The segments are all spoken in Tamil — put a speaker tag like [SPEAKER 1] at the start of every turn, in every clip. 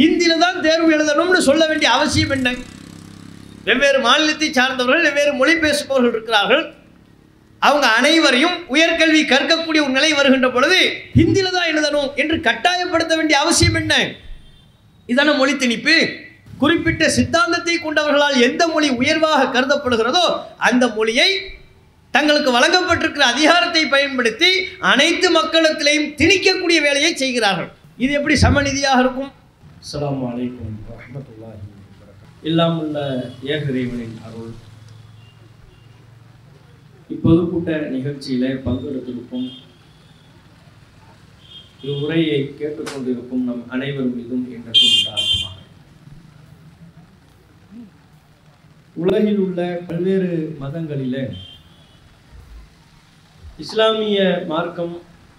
[SPEAKER 1] ஹிந்தியில் தான் தேர்வு எழுதணும்னு சொல்ல வேண்டிய அவசியம் என்ன? வெவ்வேறு மாநிலத்தை சார்ந்தவர்கள் வெவ்வேறு மொழி பேசுபவர்கள் இருக்கிறார்கள். அவங்க அனைவரையும் உயர்கல்வி கற்கக்கூடிய ஒரு நிலை வருகின்ற பொழுது ஹிந்தியில் தான் எழுதணும் என்று கட்டாயப்படுத்த வேண்டிய அவசியம் என்ன? இதான மொழி திணிப்பு. குறிப்பிட்ட சித்தாந்தத்தை கொண்டவர்களால் எந்த மொழி உயர்வாக கருதப்படுகிறதோ அந்த மொழியை தங்களுக்கு வழங்கப்பட்டிருக்கிற அதிகாரத்தை பயன்படுத்தி அனைத்து மக்களத்திலையும் திணிக்கக்கூடிய வேலையை செய்கிறார்கள். இது எப்படி சமநிதியாக இருக்கும்?
[SPEAKER 2] அஸ்லாம் வலைக்கம் வரமத்துல்லாஹி வபரகாத்துஹு. எல்லாம் உள்ள ஏக இறைவனின் அருள். இப்பொதுக்கூட்ட நிகழ்ச்சியில் பங்கெடுத்திருக்கும் இவ்வுரையை கேட்டுக்கொண்டிருக்கும் நம் அனைவர் மீதும் என்றும் உண்டாகுமாக. உலகில் உள்ள பல்வேறு மதங்களில் இஸ்லாமிய மார்க்கம்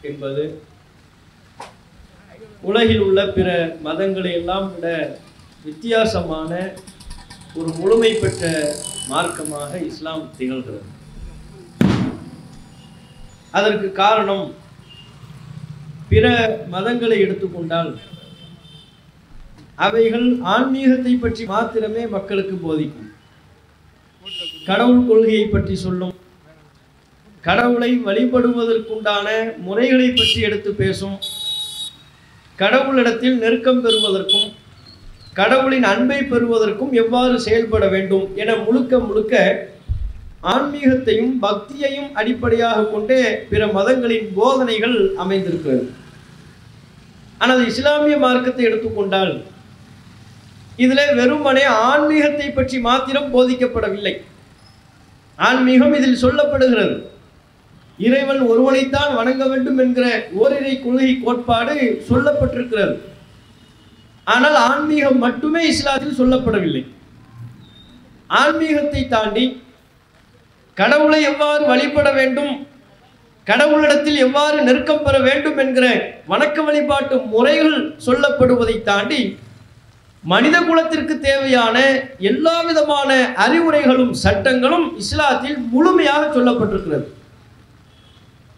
[SPEAKER 2] என்பது உலகில் உள்ள பிற மதங்களை எல்லாம் விட வித்தியாசமான ஒரு முழுமை பெற்ற மார்க்கமாக இஸ்லாம் திகழ்கிறது. அதற்கு காரணம் பிற மதங்களை எடுத்துக்கொண்டால் அவைகள் ஆன்மீகத்தை பற்றி மாத்திரமே மக்களுக்கு போதிக்கும். கடவுள் கொள்கையை பற்றி சொல்லும். கடவுளை வழிபடுவதற்குண்டான முறைகளை பற்றி எடுத்து பேசும். கடவுளிடத்தில் நெருக்கம் பெறுவதற்கும் கடவுளின் அன்பை பெறுவதற்கும் எவ்வாறு செயல்பட வேண்டும் என முழுக்க முழுக்க ஆன்மீகத்தையும் பக்தியையும் அடிப்படையாக கொண்டே பிற மதங்களின் போதனைகள் அமைந்திருக்கிறது. ஆனால் இஸ்லாமிய மார்க்கத்தை எடுத்துக்கொண்டால் இதில் வெறுமனே ஆன்மீகத்தை பற்றி மாத்திரம் போதிக்கப்படவில்லை. ஆன்மீகம் இதில் சொல்லப்படுகிறது. இறைவன் ஒருவனைத்தான் வணங்க வேண்டும் என்கிற ஓரிரை கொள்கை கோட்பாடு சொல்லப்பட்டிருக்கிறது. ஆனால் ஆன்மீகம் மட்டுமே இஸ்லாத்தில் சொல்லப்படவில்லை. ஆன்மீகத்தை தாண்டி கடவுளை எவ்வாறு வழிபட வேண்டும் கடவுளிடத்தில் எவ்வாறு நெருக்கம் பெற வேண்டும் என்கிற வணக்க வழிபாட்டு முறைகள் சொல்லப்படுவதை தாண்டி மனித குலத்திற்கு தேவையான எல்லா விதமான அறிவுரைகளும் சட்டங்களும் இஸ்லாத்தில் முழுமையாக சொல்லப்பட்டிருக்கிறது.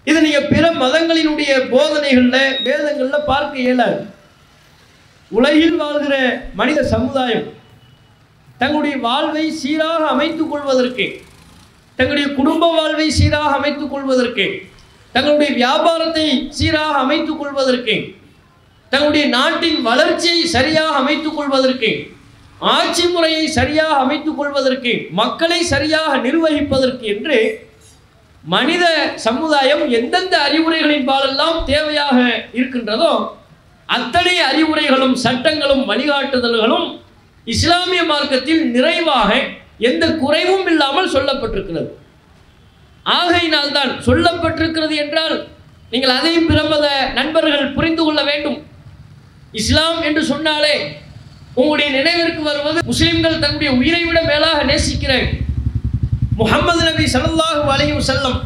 [SPEAKER 2] இது பிற மதங்களினுடைய போதனைகளில் வேதங்களில் பார்க்க இயலாது. உலகில் வாழ்கிற மனித சமுதாயம் தங்களுடைய வாழ்வை சீராக அமைத்துக் கொள்வதற்கு தங்களுடைய குடும்ப வாழ்வை சீராக அமைத்துக் கொள்வதற்கு தங்களுடைய வியாபாரத்தை சீராக அமைத்துக் கொள்வதற்கு தங்களுடைய நாட்டின் வளர்ச்சியை சரியாக அமைத்துக் கொள்வதற்கு ஆட்சி முறையை சரியாக அமைத்துக் கொள்வதற்கு மக்களை சரியாக நிர்வகிப்பதற்கு என்று மனித சமுதாயம் எந்தெந்த அறிவுரைகளின் பாலெல்லாம் தேவையாக இருக்கின்றதோ அத்தனை அறிவுரைகளும் சட்டங்களும் வழிகாட்டுதல்களும் இஸ்லாமிய மார்க்கத்தில் நிறைவாக எந்த குறைவும் இல்லாமல் சொல்லப்பட்டிருக்கிறது. ஆகையினால் தான் சொல்லப்பட்டிருக்கிறது என்றால் நீங்கள் அதையும் பிரமத நண்பர்கள் புரிந்து கொள்ள வேண்டும். இஸ்லாம் என்று சொன்னாலே உங்களுடைய நினைவிற்கு வருவது முஸ்லிம்கள் தன்னுடைய உயிரை விட மேலாக நேசிக்கிறேன். முகமது நபி சல்லாஹூ அலைஹி செல்லம்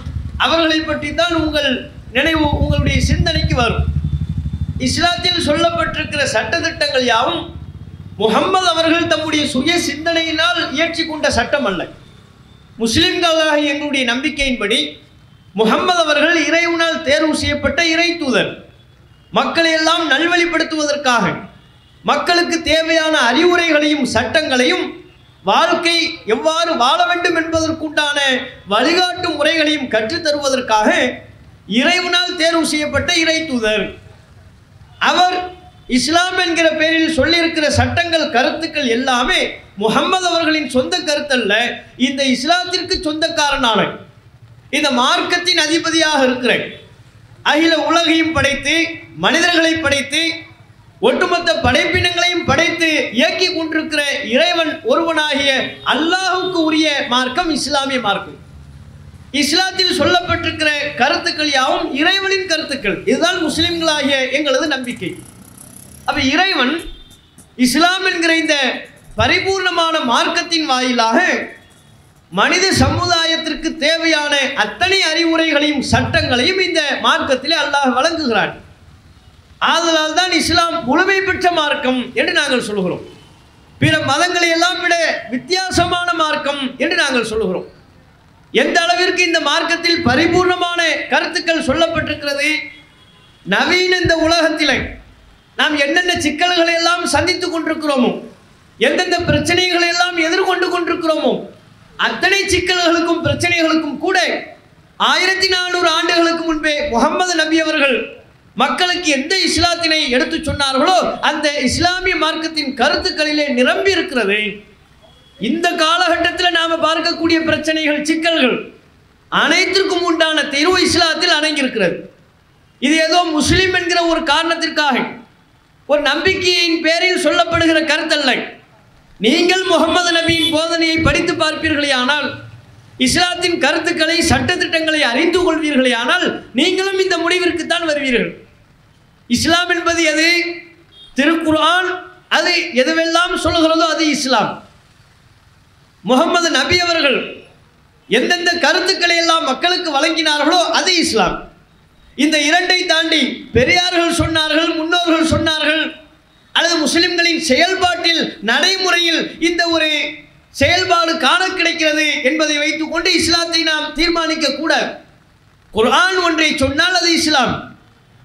[SPEAKER 2] அவர்களை பற்றி தான் உங்கள் நினைவு உங்களுடைய சிந்தனைக்கு வரும். இஸ்லாத்தில் சொல்லப்பட்டிருக்கிற சட்டத்திட்டங்கள் யாவும் முகம்மது அவர்கள் தம்முடைய சுய சிந்தனையினால் இயற்றி கொண்ட சட்டம் அல்ல முஸ்லிம்களாக எங்களுடைய நம்பிக்கையின்படி முகம்மது அவர்கள் இறைவனால் தேர்வு செய்யப்பட்ட இறை தூதர். மக்களை எல்லாம் நல்வழிப்படுத்துவதற்காக மக்களுக்கு தேவையான அறிவுரைகளையும் சட்டங்களையும் வாழ்க்கை எவ்வாறு வாழ வேண்டும் என்பதற்குண்டான வழிகாட்டு முறைகளையும் கற்றுத்தருவதற்காக இறைவனால் தேர்வு செய்யப்பட்ட இறை தூதர். அவர் இஸ்லாம் என்கிற பெயரில் சொல்லியிருக்கிற சட்டங்கள் கருத்துக்கள் எல்லாமே முகம்மது அவர்களின் சொந்த கருத்தல்ல. இந்த இஸ்லாத்திற்கு சொந்தக்காரனான இந்த மார்க்கத்தின் அதிபதியாக இருக்கிற அகில உலகையும் படைத்து மனிதர்களை படைத்து ஒட்டுமொத்த படைப்பினங்களையும் படைத்து இயக்கி கொண்டிருக்கிற இறைவன் ஒருவனாகிய அல்லாஹுக்கு உரிய மார்க்கம் இஸ்லாமிய மார்க்கம். இஸ்லாத்தில் சொல்லப்பட்டிருக்கிற கருத்துக்கள் யாவும் இறைவனின் கருத்துக்கள். இதுதான் முஸ்லிம்களாகிய எங்களது நம்பிக்கை. அப்ப இறைவன் இஸ்லாம் என்கிற இந்த பரிபூர்ணமான மார்க்கத்தின் வாயிலாக மனித சமுதாயத்திற்கு தேவையான அத்தனை அறிவுரைகளையும் சட்டங்களையும் இந்த மார்க்கத்திலே அல்லாஹ் வழங்குகிறான். ஆதலால் தான் இஸ்லாம் முழுமை பெற்ற மார்க்கம் என்று நாங்கள் சொல்கிறோம் பிற மதங்களை எல்லாம் விட வித்தியாசமான மார்க்கம் என்று நாங்கள் சொல்கிறோம் எந்த அளவிற்கு இந்த மார்க்கத்தில் பரிபூர்ணமான கருத்துக்கள் சொல்லப்பட்டிருக்கிறது நவீன இந்த உலகத்திலே
[SPEAKER 1] நாம் என்னென்ன சிக்கல்களை எல்லாம் சந்தித்துக் கொண்டிருக்கிறோமோ எந்தெந்த பிரச்சனைகளை எல்லாம் எதிர்கொண்டு கொண்டிருக்கிறோமோ அத்தனை சிக்கல்களுக்கும் பிரச்சனைகளுக்கும் கூட ஆயிரத்தி நானூறு ஆண்டுகளுக்கு முன்பே முகமது நபி அவர்கள் மக்களுக்கு எந்த இஸ்லாத்தினை எடுத்து சொன்னார்களோ அந்த இஸ்லாமிய மார்க்கத்தின் கருத்துக்களிலே நிரம்பி இருக்கிறது. இந்த காலகட்டத்தில் நாம் பார்க்கக்கூடிய பிரச்சனைகள் சிக்கல்கள் அனைத்திற்கும் உண்டான தீர்வு இஸ்லாத்தில் அடங்கியிருக்கிறது. இது ஏதோ முஸ்லீம் என்கிற ஒரு காரணத்திற்காக ஒரு நம்பிக்கையின் பேரில் சொல்லப்படுகிற கருத்தல்ல. நீங்கள் முகமது நபியின் போதனையை படித்து பார்ப்பீர்களே ஆனால் இஸ்லாத்தின் கருத்துக்களை சட்டத்திட்டங்களை அறிந்து கொள்வீர்களே ஆனால் நீங்களும் இந்த முடிவிற்குத்தான் வருவீர்கள். இஸ்லாம் என்பது எது? திருக்குர்ஆன். அது எதுவெல்லாம் சொல்லுகிறதோ அது இஸ்லாம். முகமது நபி அவர்கள் எந்தெந்த கருத்துக்களை எல்லாம் மக்களுக்கு வழங்கினார்களோ அது இஸ்லாம். இந்த இரண்டை தாண்டி பெரியார்கள் சொன்னார்கள் முன்னோர்கள் சொன்னார்கள் அல்லது முஸ்லிம்களின் செயல்பாட்டில் நடைமுறையில் இந்த ஒரு செயல்பாடு காண கிடைக்கிறது என்பதை வைத்துக்கொண்டு இஸ்லாத்தை நாம் தீர்மானிக்க கூட குர்ஆன் ஒன்றை சொன்னால் அது இஸ்லாம்.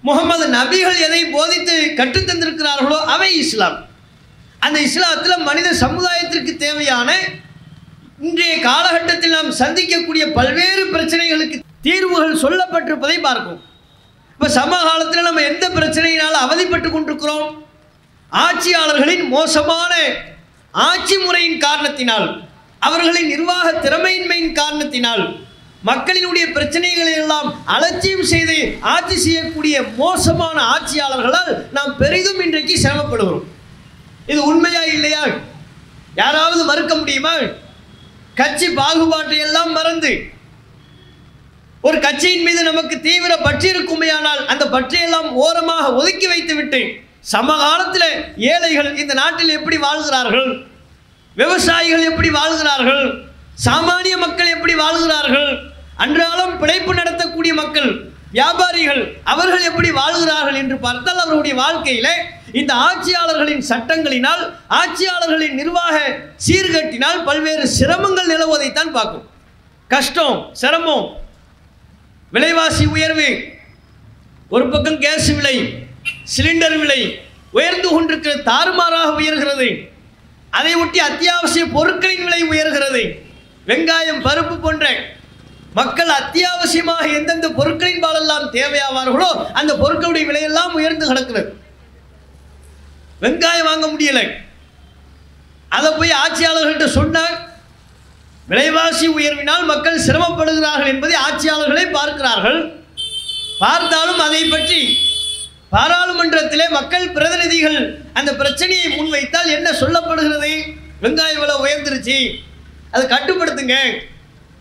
[SPEAKER 1] முகமது நபிகள் எதை போதித்து கற்றுத்தந்திருக்கிறார்களோ அவை இஸ்லாம். அந்த இஸ்லாத்தில் மனித சமுதாயத்திற்கு தேவையான இன்றைய காலகட்டத்தில் நாம் சந்திக்கக்கூடிய பல்வேறு பிரச்சனைகளுக்கு தீர்வுகள் சொல்லப்பட்டிருப்பதை பார்க்கும். இப்போ சமகாலத்தில் நம்ம எந்த பிரச்சனையினால் அவதிப்பட்டு கொண்டிருக்கிறோம்? ஆட்சியாளர்களின் மோசமான ஆட்சி முறையின் காரணத்தினால் அவர்களின் நிர்வாக திறமையின்மையின் காரணத்தினால் மக்களினுடைய பிரச்சனைகளை எல்லாம் அலட்சியம் செய்து ஆட்சி செய்யக்கூடிய மோசமான ஆட்சியாளர்களால் நாம் பெரிதும் இன்றைக்கு சிரமப்படுகிறோம். இது உண்மையா இல்லையா? யாராவது மறுக்க முடியுமா? கட்சி பாகுபாட்டை எல்லாம் மறந்து ஒரு கட்சியின் மீது நமக்கு தீவிர பற்றி இருக்குமையானால் அந்த பற்றியெல்லாம் ஓரமாக ஒதுக்கி வைத்துவிட்டு சமகாலத்தில் ஏழைகள் இந்த நாட்டில் எப்படி வாழ்கிறார்கள்? விவசாயிகள் எப்படி வாழ்கிறார்கள்? சாமானிய மக்கள் எப்படி வாழ்கிறார்கள்? அன்றாலும் பிழைப்பு நடத்தக்கூடிய மக்கள் வியாபாரிகள் அவர்கள் எப்படி வாழ்கிறார்கள் என்று பார்த்தால் அவர்களுடைய வாழ்க்கையிலே இந்த ஆட்சியாளர்களின் சட்டங்களினால் ஆட்சியாளர்களின் நிர்வாக சீர்கட்டினால் பல்வேறு சிரமங்கள் நிலவுவதைத்தான் பார்க்கும். கஷ்டம் சிரமம் விலைவாசி உயர்வு ஒரு பக்கம் கேஸ் விலை சிலிண்டர் விலை உயர்ந்து கொண்டிருக்கிற தாறுமாறாக உயர்கிறது. அதை ஒட்டி அத்தியாவசிய பொருட்களின் விலை உயர்கிறது. வெங்காயம் பருப்பு போன்ற மக்கள் அத்தியாவசியமாக எந்தெந்த பொருட்களின் பாலெல்லாம் தேவையாவார்களோ அந்த பொருட்களுடைய விலையெல்லாம் உயர்ந்து கிடக்கிறது. வெங்காயம் வாங்க முடியல. அதை போய் ஆட்சியாளர்கள்ட்ட சொன்னார். விலைவாசி உயர்வினால் மக்கள் சிரமப்படுகிறார்கள் என்பதை ஆட்சியாளர்களே பார்க்கிறார்கள். பார்த்தாலும் அதை பற்றி பாராளுமன்றத்திலே மக்கள் பிரதிநிதிகள் அந்த பிரச்சனையை முன்வைத்தால் என்ன சொல்லப்படுகிறது? வெங்காய விலை உயர்ந்துருச்சு. அதை கட்டுப்படுத்துங்க.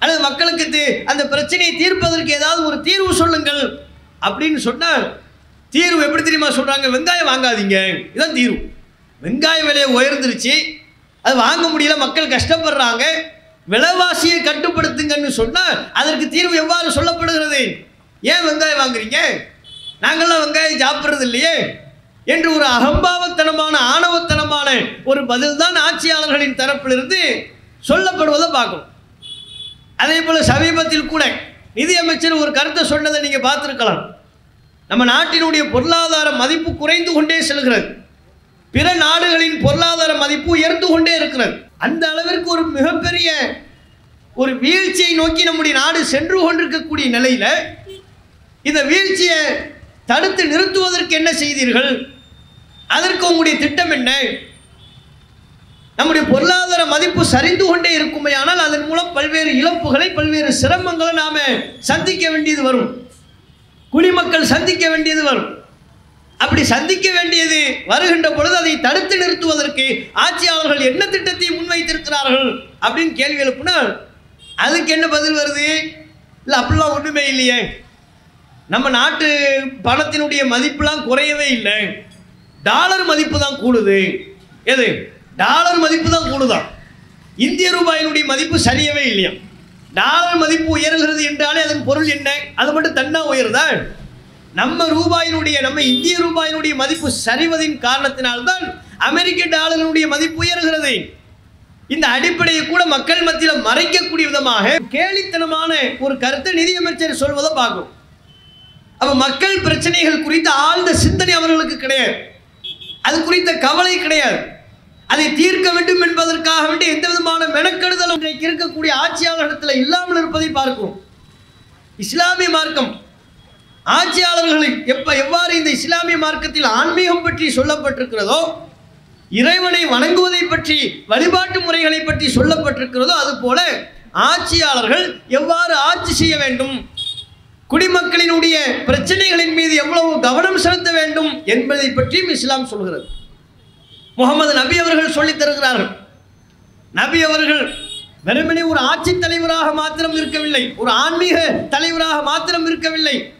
[SPEAKER 1] அல்லது மக்களுக்கு தி- அந்த பிரச்சனையை தீர்ப்பதற்கு ஏதாவது ஒரு தீர்வு சொல்லுங்கள் அப்படின்னு சொன்னால் தீர்வு எப்படி தெரியுமா சொல்கிறாங்க வெங்காயம் வாங்காதீங்க. இதுதான் தீர்வு. வெங்காய விலையை உயர்ந்துருச்சு. அது வாங்க முடியல மக்கள் கஷ்டப்படுறாங்க. விலைவாசியை கட்டுப்படுத்துங்கன்னு சொன்னால் அதற்கு தீர்வு எவ்வாறு சொல்லப்படுகிறது? ஏன் வெங்காயம் வாங்குறீங்க? நாங்கள்லாம் வெங்காயம் சாப்பிட்றது இல்லையே? என்று ஒரு அகம்பாவத்தனமான ஆணவத்தனமான ஒரு பதில் தான் ஆட்சியாளர்களின் தரப்பிலிருந்து சொல்லப்படுவதை பார்க்கணும் அதே போல் சமீபத்தில் கூட நிதியமைச்சர் ஒரு கருத்தை சொன்னதை நீங்கள் பார்த்துருக்கலாம். நம்ம நாட்டினுடைய பொருளாதார மதிப்பு குறைந்து கொண்டே செல்கிறது. பிற நாடுகளின் பொருளாதார மதிப்பு உயர்ந்து கொண்டே இருக்கிறது. அந்த அளவிற்கு ஒரு மிகப்பெரிய ஒரு வீழ்ச்சியை நோக்கி நம்முடைய நாடு சென்று கொண்டிருக்கக்கூடிய நிலையில் இந்த வீழ்ச்சியை தடுத்து நிறுத்துவதற்கு என்ன செய்தீர்கள்? அதற்கு உங்களுடைய திட்டம் என்ன? நம்முடைய பொருளாதார மதிப்பு சரிந்து கொண்டே இருக்குமே ஆனால் அதன் மூலம் பல்வேறு இழப்புகளை பல்வேறு சிரமங்களை நாம சந்திக்க வேண்டியது வரும். குடிமக்கள் சந்திக்க வேண்டியது வரும். அப்படி சந்திக்க வேண்டியது வருகின்ற பொழுது அதை தடுத்து நிறுத்துவதற்கு ஆட்சியாளர்கள் என்ன திட்டத்தை முன்வைத்திருக்கிறார்கள் அப்படின்னு கேள்வி எழுப்புனா அதுக்கு என்ன பதில் வருது? இல்லை அப்படிலாம் ஒன்றுமே இல்லையே. நம்ம நாட்டு பணத்தினுடைய மதிப்புலாம் குறையவே இல்லை. டாலர் மதிப்பு தான் கூடுது. எது? டாலர் மதிப்பு தான் கூடுதான். இந்திய ரூபாயினுடைய மதிப்பு சரியவே இல்லையா? டாலர் மதிப்பு உயர்கிறது என்றாலே அதன் பொருள் என்ன? அது மட்டும் தன்னா உயருதா? நம்ம ரூபாயினுடைய நம்ம இந்திய ரூபாயினுடைய மதிப்பு சரிவதின் காரணத்தினால்தான் அமெரிக்க டாலரினுடைய மதிப்பு உயர்கிறது. இந்த அடிப்படையை கூட மக்கள் மத்தியில் மறைக்கக்கூடிய விதமாக கேலித்தனமான ஒரு கருத்தை நிதியமைச்சர் சொல்வதை பார்க்கும் அப்போ மக்கள் பிரச்சனைகள் குறித்த ஆழ்ந்த சிந்தனை அவர்களுக்கு கிடையாது. அது குறித்த கவலை கிடையாது. அதை தீர்க்க வேண்டும் என்பதற்காக வேண்டி எந்த விதமான மெனக்கெடுதலும் இன்றைக்கு இருக்கக்கூடிய ஆட்சியாளர்களிடத்தில் இல்லாமல் இருப்பதை பார்க்கிறோம் இஸ்லாமிய மார்க்கம். ஆட்சியாளர்களில் எப்ப எவ்வாறு இந்த இஸ்லாமிய மார்க்கத்தில் ஆன்மீகம் பற்றி சொல்லப்பட்டிருக்கிறதோ இறைவனை வணங்குவதை பற்றி வழிபாட்டு முறைகளை பற்றி சொல்லப்பட்டிருக்கிறதோ அதுபோல ஆட்சியாளர்கள் எவ்வாறு ஆட்சி செய்ய வேண்டும்? குடிமக்களினுடைய பிரச்சனைகளின் மீது எவ்வளவு கவனம் செலுத்த வேண்டும் என்பதை பற்றியும் இஸ்லாம் சொல்கிறது. முகமது நபி அவர்கள் சொல்லித் தருகிறார்கள். நபி அவர்கள் வெறுமனே ஒரு ஆட்சி தலைவராக மாத்திரம் இருக்கவில்லை ஒரு ஆன்மீக தலைவராக மாத்திரம் இருக்கவில்லை.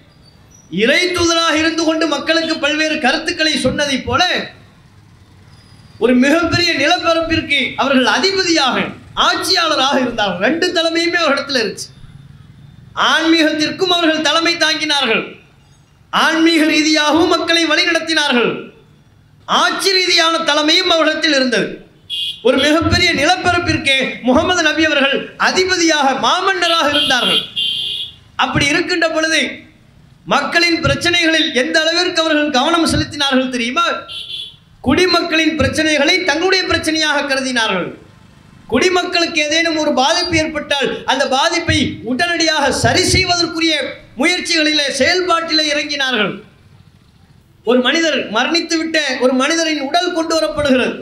[SPEAKER 1] இறை தூதராக இருந்து கொண்டு மக்களுக்கு பல்வேறு கருத்துக்களை சொன்னதைப் போல ஒரு மிகப்பெரிய நிலப்பரப்பிற்கு அவர்கள் அதிபதியாக ஆட்சியாளராக இருந்தார்கள். ரெண்டு தலைமையுமே அவர்களிடத்தில் இருந்துச்சு. ஆன்மீகத்திற்கும் அவர்கள் தலைமை தாங்கினார்கள். ஆன்மீக ரீதியாகவும் மக்களை வழிநடத்தினார்கள். ஆட்சி ரீதியான தலைமையும் அவர்களிடத்தில் இருந்தது. ஒரு மிகப்பெரிய நிலப்பரப்பிற்கே முகமது நபி அவர்கள் அதிபதியாக மாமன்னராக இருந்தார்கள். அப்படி இருக்கின்ற பொழுது மக்களின் பிரச்சனைகளில் எந்த அளவிற்கு அவர்கள் கவனம் செலுத்தினார்கள் தெரியுமா? குடிமக்களின் பிரச்சனைகளை தங்களுடைய பிரச்சனையாக கருதினார்கள். குடிமக்களுக்கு ஏதேனும் ஒரு பாதிப்பு ஏற்பட்டால் அந்த பாதிப்பை உடனடியாக சரி செய்வதற்குரிய முயற்சிகளிலே செயல்பாட்டிலே இறங்கினார்கள். ஒரு மனிதர் மரணித்து விட்ட ஒரு மனிதரின் உடல் கொண்டு வரப்படுகிறது.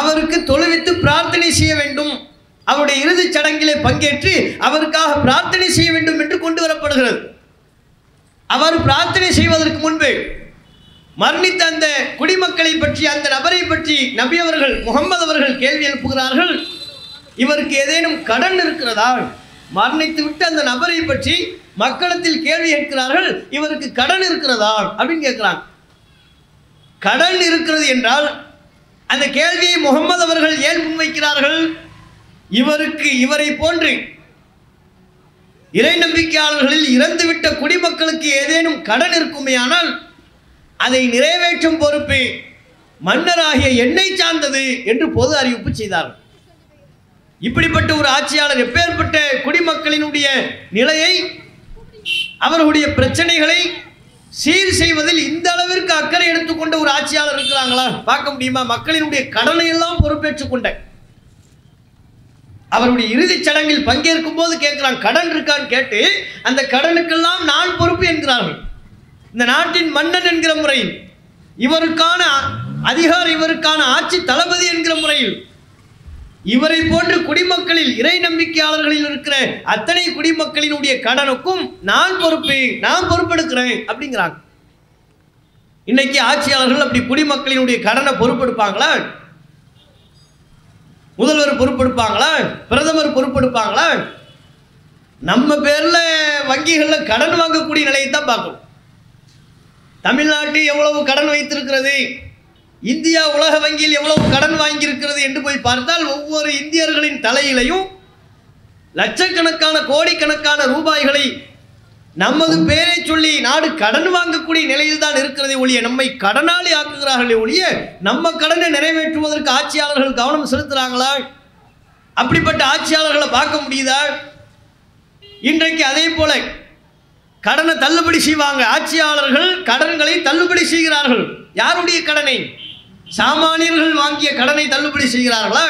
[SPEAKER 1] அவருக்கு தொழுவித்து பிரார்த்தனை செய்ய வேண்டும். அவருடைய இறுதிச் சடங்கிலே பங்கேற்று அவருக்காக பிரார்த்தனை செய்ய வேண்டும் என்று கொண்டு வரப்படுகிறது. அவர் பிரார்த்தனை செய்வதற்கு முன்பு மரணித்த அந்த குடிமக்களை பற்றி அந்த நபரை பற்றி நபி அவர்கள் முகமது அவர்கள் கேள்வி எழுப்புகிறார்கள். இவருக்கு ஏதேனும் கடன் இருக்கிறதா? மரணித்து விட்டு அந்த நபரை பற்றி மக்களத்தில் கேள்வி கேட்கிறார்கள் இவருக்கு கடன் இருக்கிறதா அப்படின்னு கேட்கிறாங்க கடன் இருக்கிறது என்றால் அந்த கேள்வியை முகமது அவர்கள் ஏன் முன்வைக்கிறார்கள்? இவருக்கு இவரை போன்று இறை நம்பிக்கையாளர்களில் இறந்துவிட்ட குடிமக்களுக்கு ஏதேனும் கடன் இருக்குமேயானால் அதை நிறைவேற்றும் பொறுப்பு மன்னராகிய என்னை சார்ந்தது என்று பொது அறிவிப்பு செய்தார்கள். இப்படிப்பட்ட ஒரு ஆட்சியாளர் எப்பேற்பட்ட குடிமக்களினுடைய நிலையை அவர்களுடைய பிரச்சனைகளை சீர் செய்வதில் இந்த அளவிற்கு அக்கறை எடுத்துக்கொண்ட ஒரு ஆட்சியாளர் இருக்கிறாங்களா? பார்க்க முடியுமா? மக்களினுடைய கடனை எல்லாம் பொறுப்பேற்றுக் கொண்ட அவருடைய இறுதிச் சடங்கில் பங்கேற்கும் போது கேட்கிறான் கடன் இருக்கான்னு கேட்டு அந்த கடனுக்கெல்லாம் நான் பொறுப்பு என்கிறார்கள். இந்த நாட்டின் மன்னன் என்கிற முறையில் இவருக்கான அதிகாரம் இவருக்கான ஆட்சி தளபதி என்கிற முறையில் இவரை போன்று குடிமக்களில் இறை நம்பிக்கையாளர்களில் இருக்கிற அத்தனை குடிமக்களினுடைய கடனுக்கும் நான் பொறுப்பு நான் பொறுப்பெடுக்கிறேன் அப்படிங்கிறாங்க. இன்னைக்கு ஆட்சியாளர்கள் அப்படி குடிமக்களினுடைய கடனை பொறுப்பெடுப்பாங்களா? முதல்வர் பொறுப்பெடுப்பாங்களா? பிரதமர் பொறுப்பெடுப்பாங்களா? நம்ம பேர்ல வங்கிகளில் கடன் வாங்கக்கூடிய நிலையை தான் பார்க்கணும். தமிழ்நாட்டு எவ்வளவு கடன் வைத்திருக்கிறது? இந்தியா உலக வங்கியில் எவ்வளவு கடன் வாங்கியிருக்கிறது என்று போய் பார்த்தால் ஒவ்வொரு இந்தியர்களின் தலையிலையும் லட்சக்கணக்கான கோடிக்கணக்கான ரூபாய்களை நமது பேரை சொல்லி நாடு கடன் வாங்கக்கூடிய நிலையில் தான் இருக்கிறதே ஒழிய நம்மை கடனாளி ஆக்குகிறார்களே ஒழிய நம்ம கடனை நிறைவேற்றுவதற்கு ஆட்சியாளர்கள் கவனம் செலுத்துகிறாங்களா அப்படிப்பட்ட ஆட்சியாளர்களை பார்க்க முடியுதா? இன்றைக்கு அதே போல கடனை தள்ளுபடி செய்வாங்க. ஆட்சியாளர்கள் கடன்களை தள்ளுபடி செய்கிறார்கள். யாருடைய கடனை? சாமானியர்கள் வாங்கிய கடனை தள்ளுபடி செய்கிறார்களா?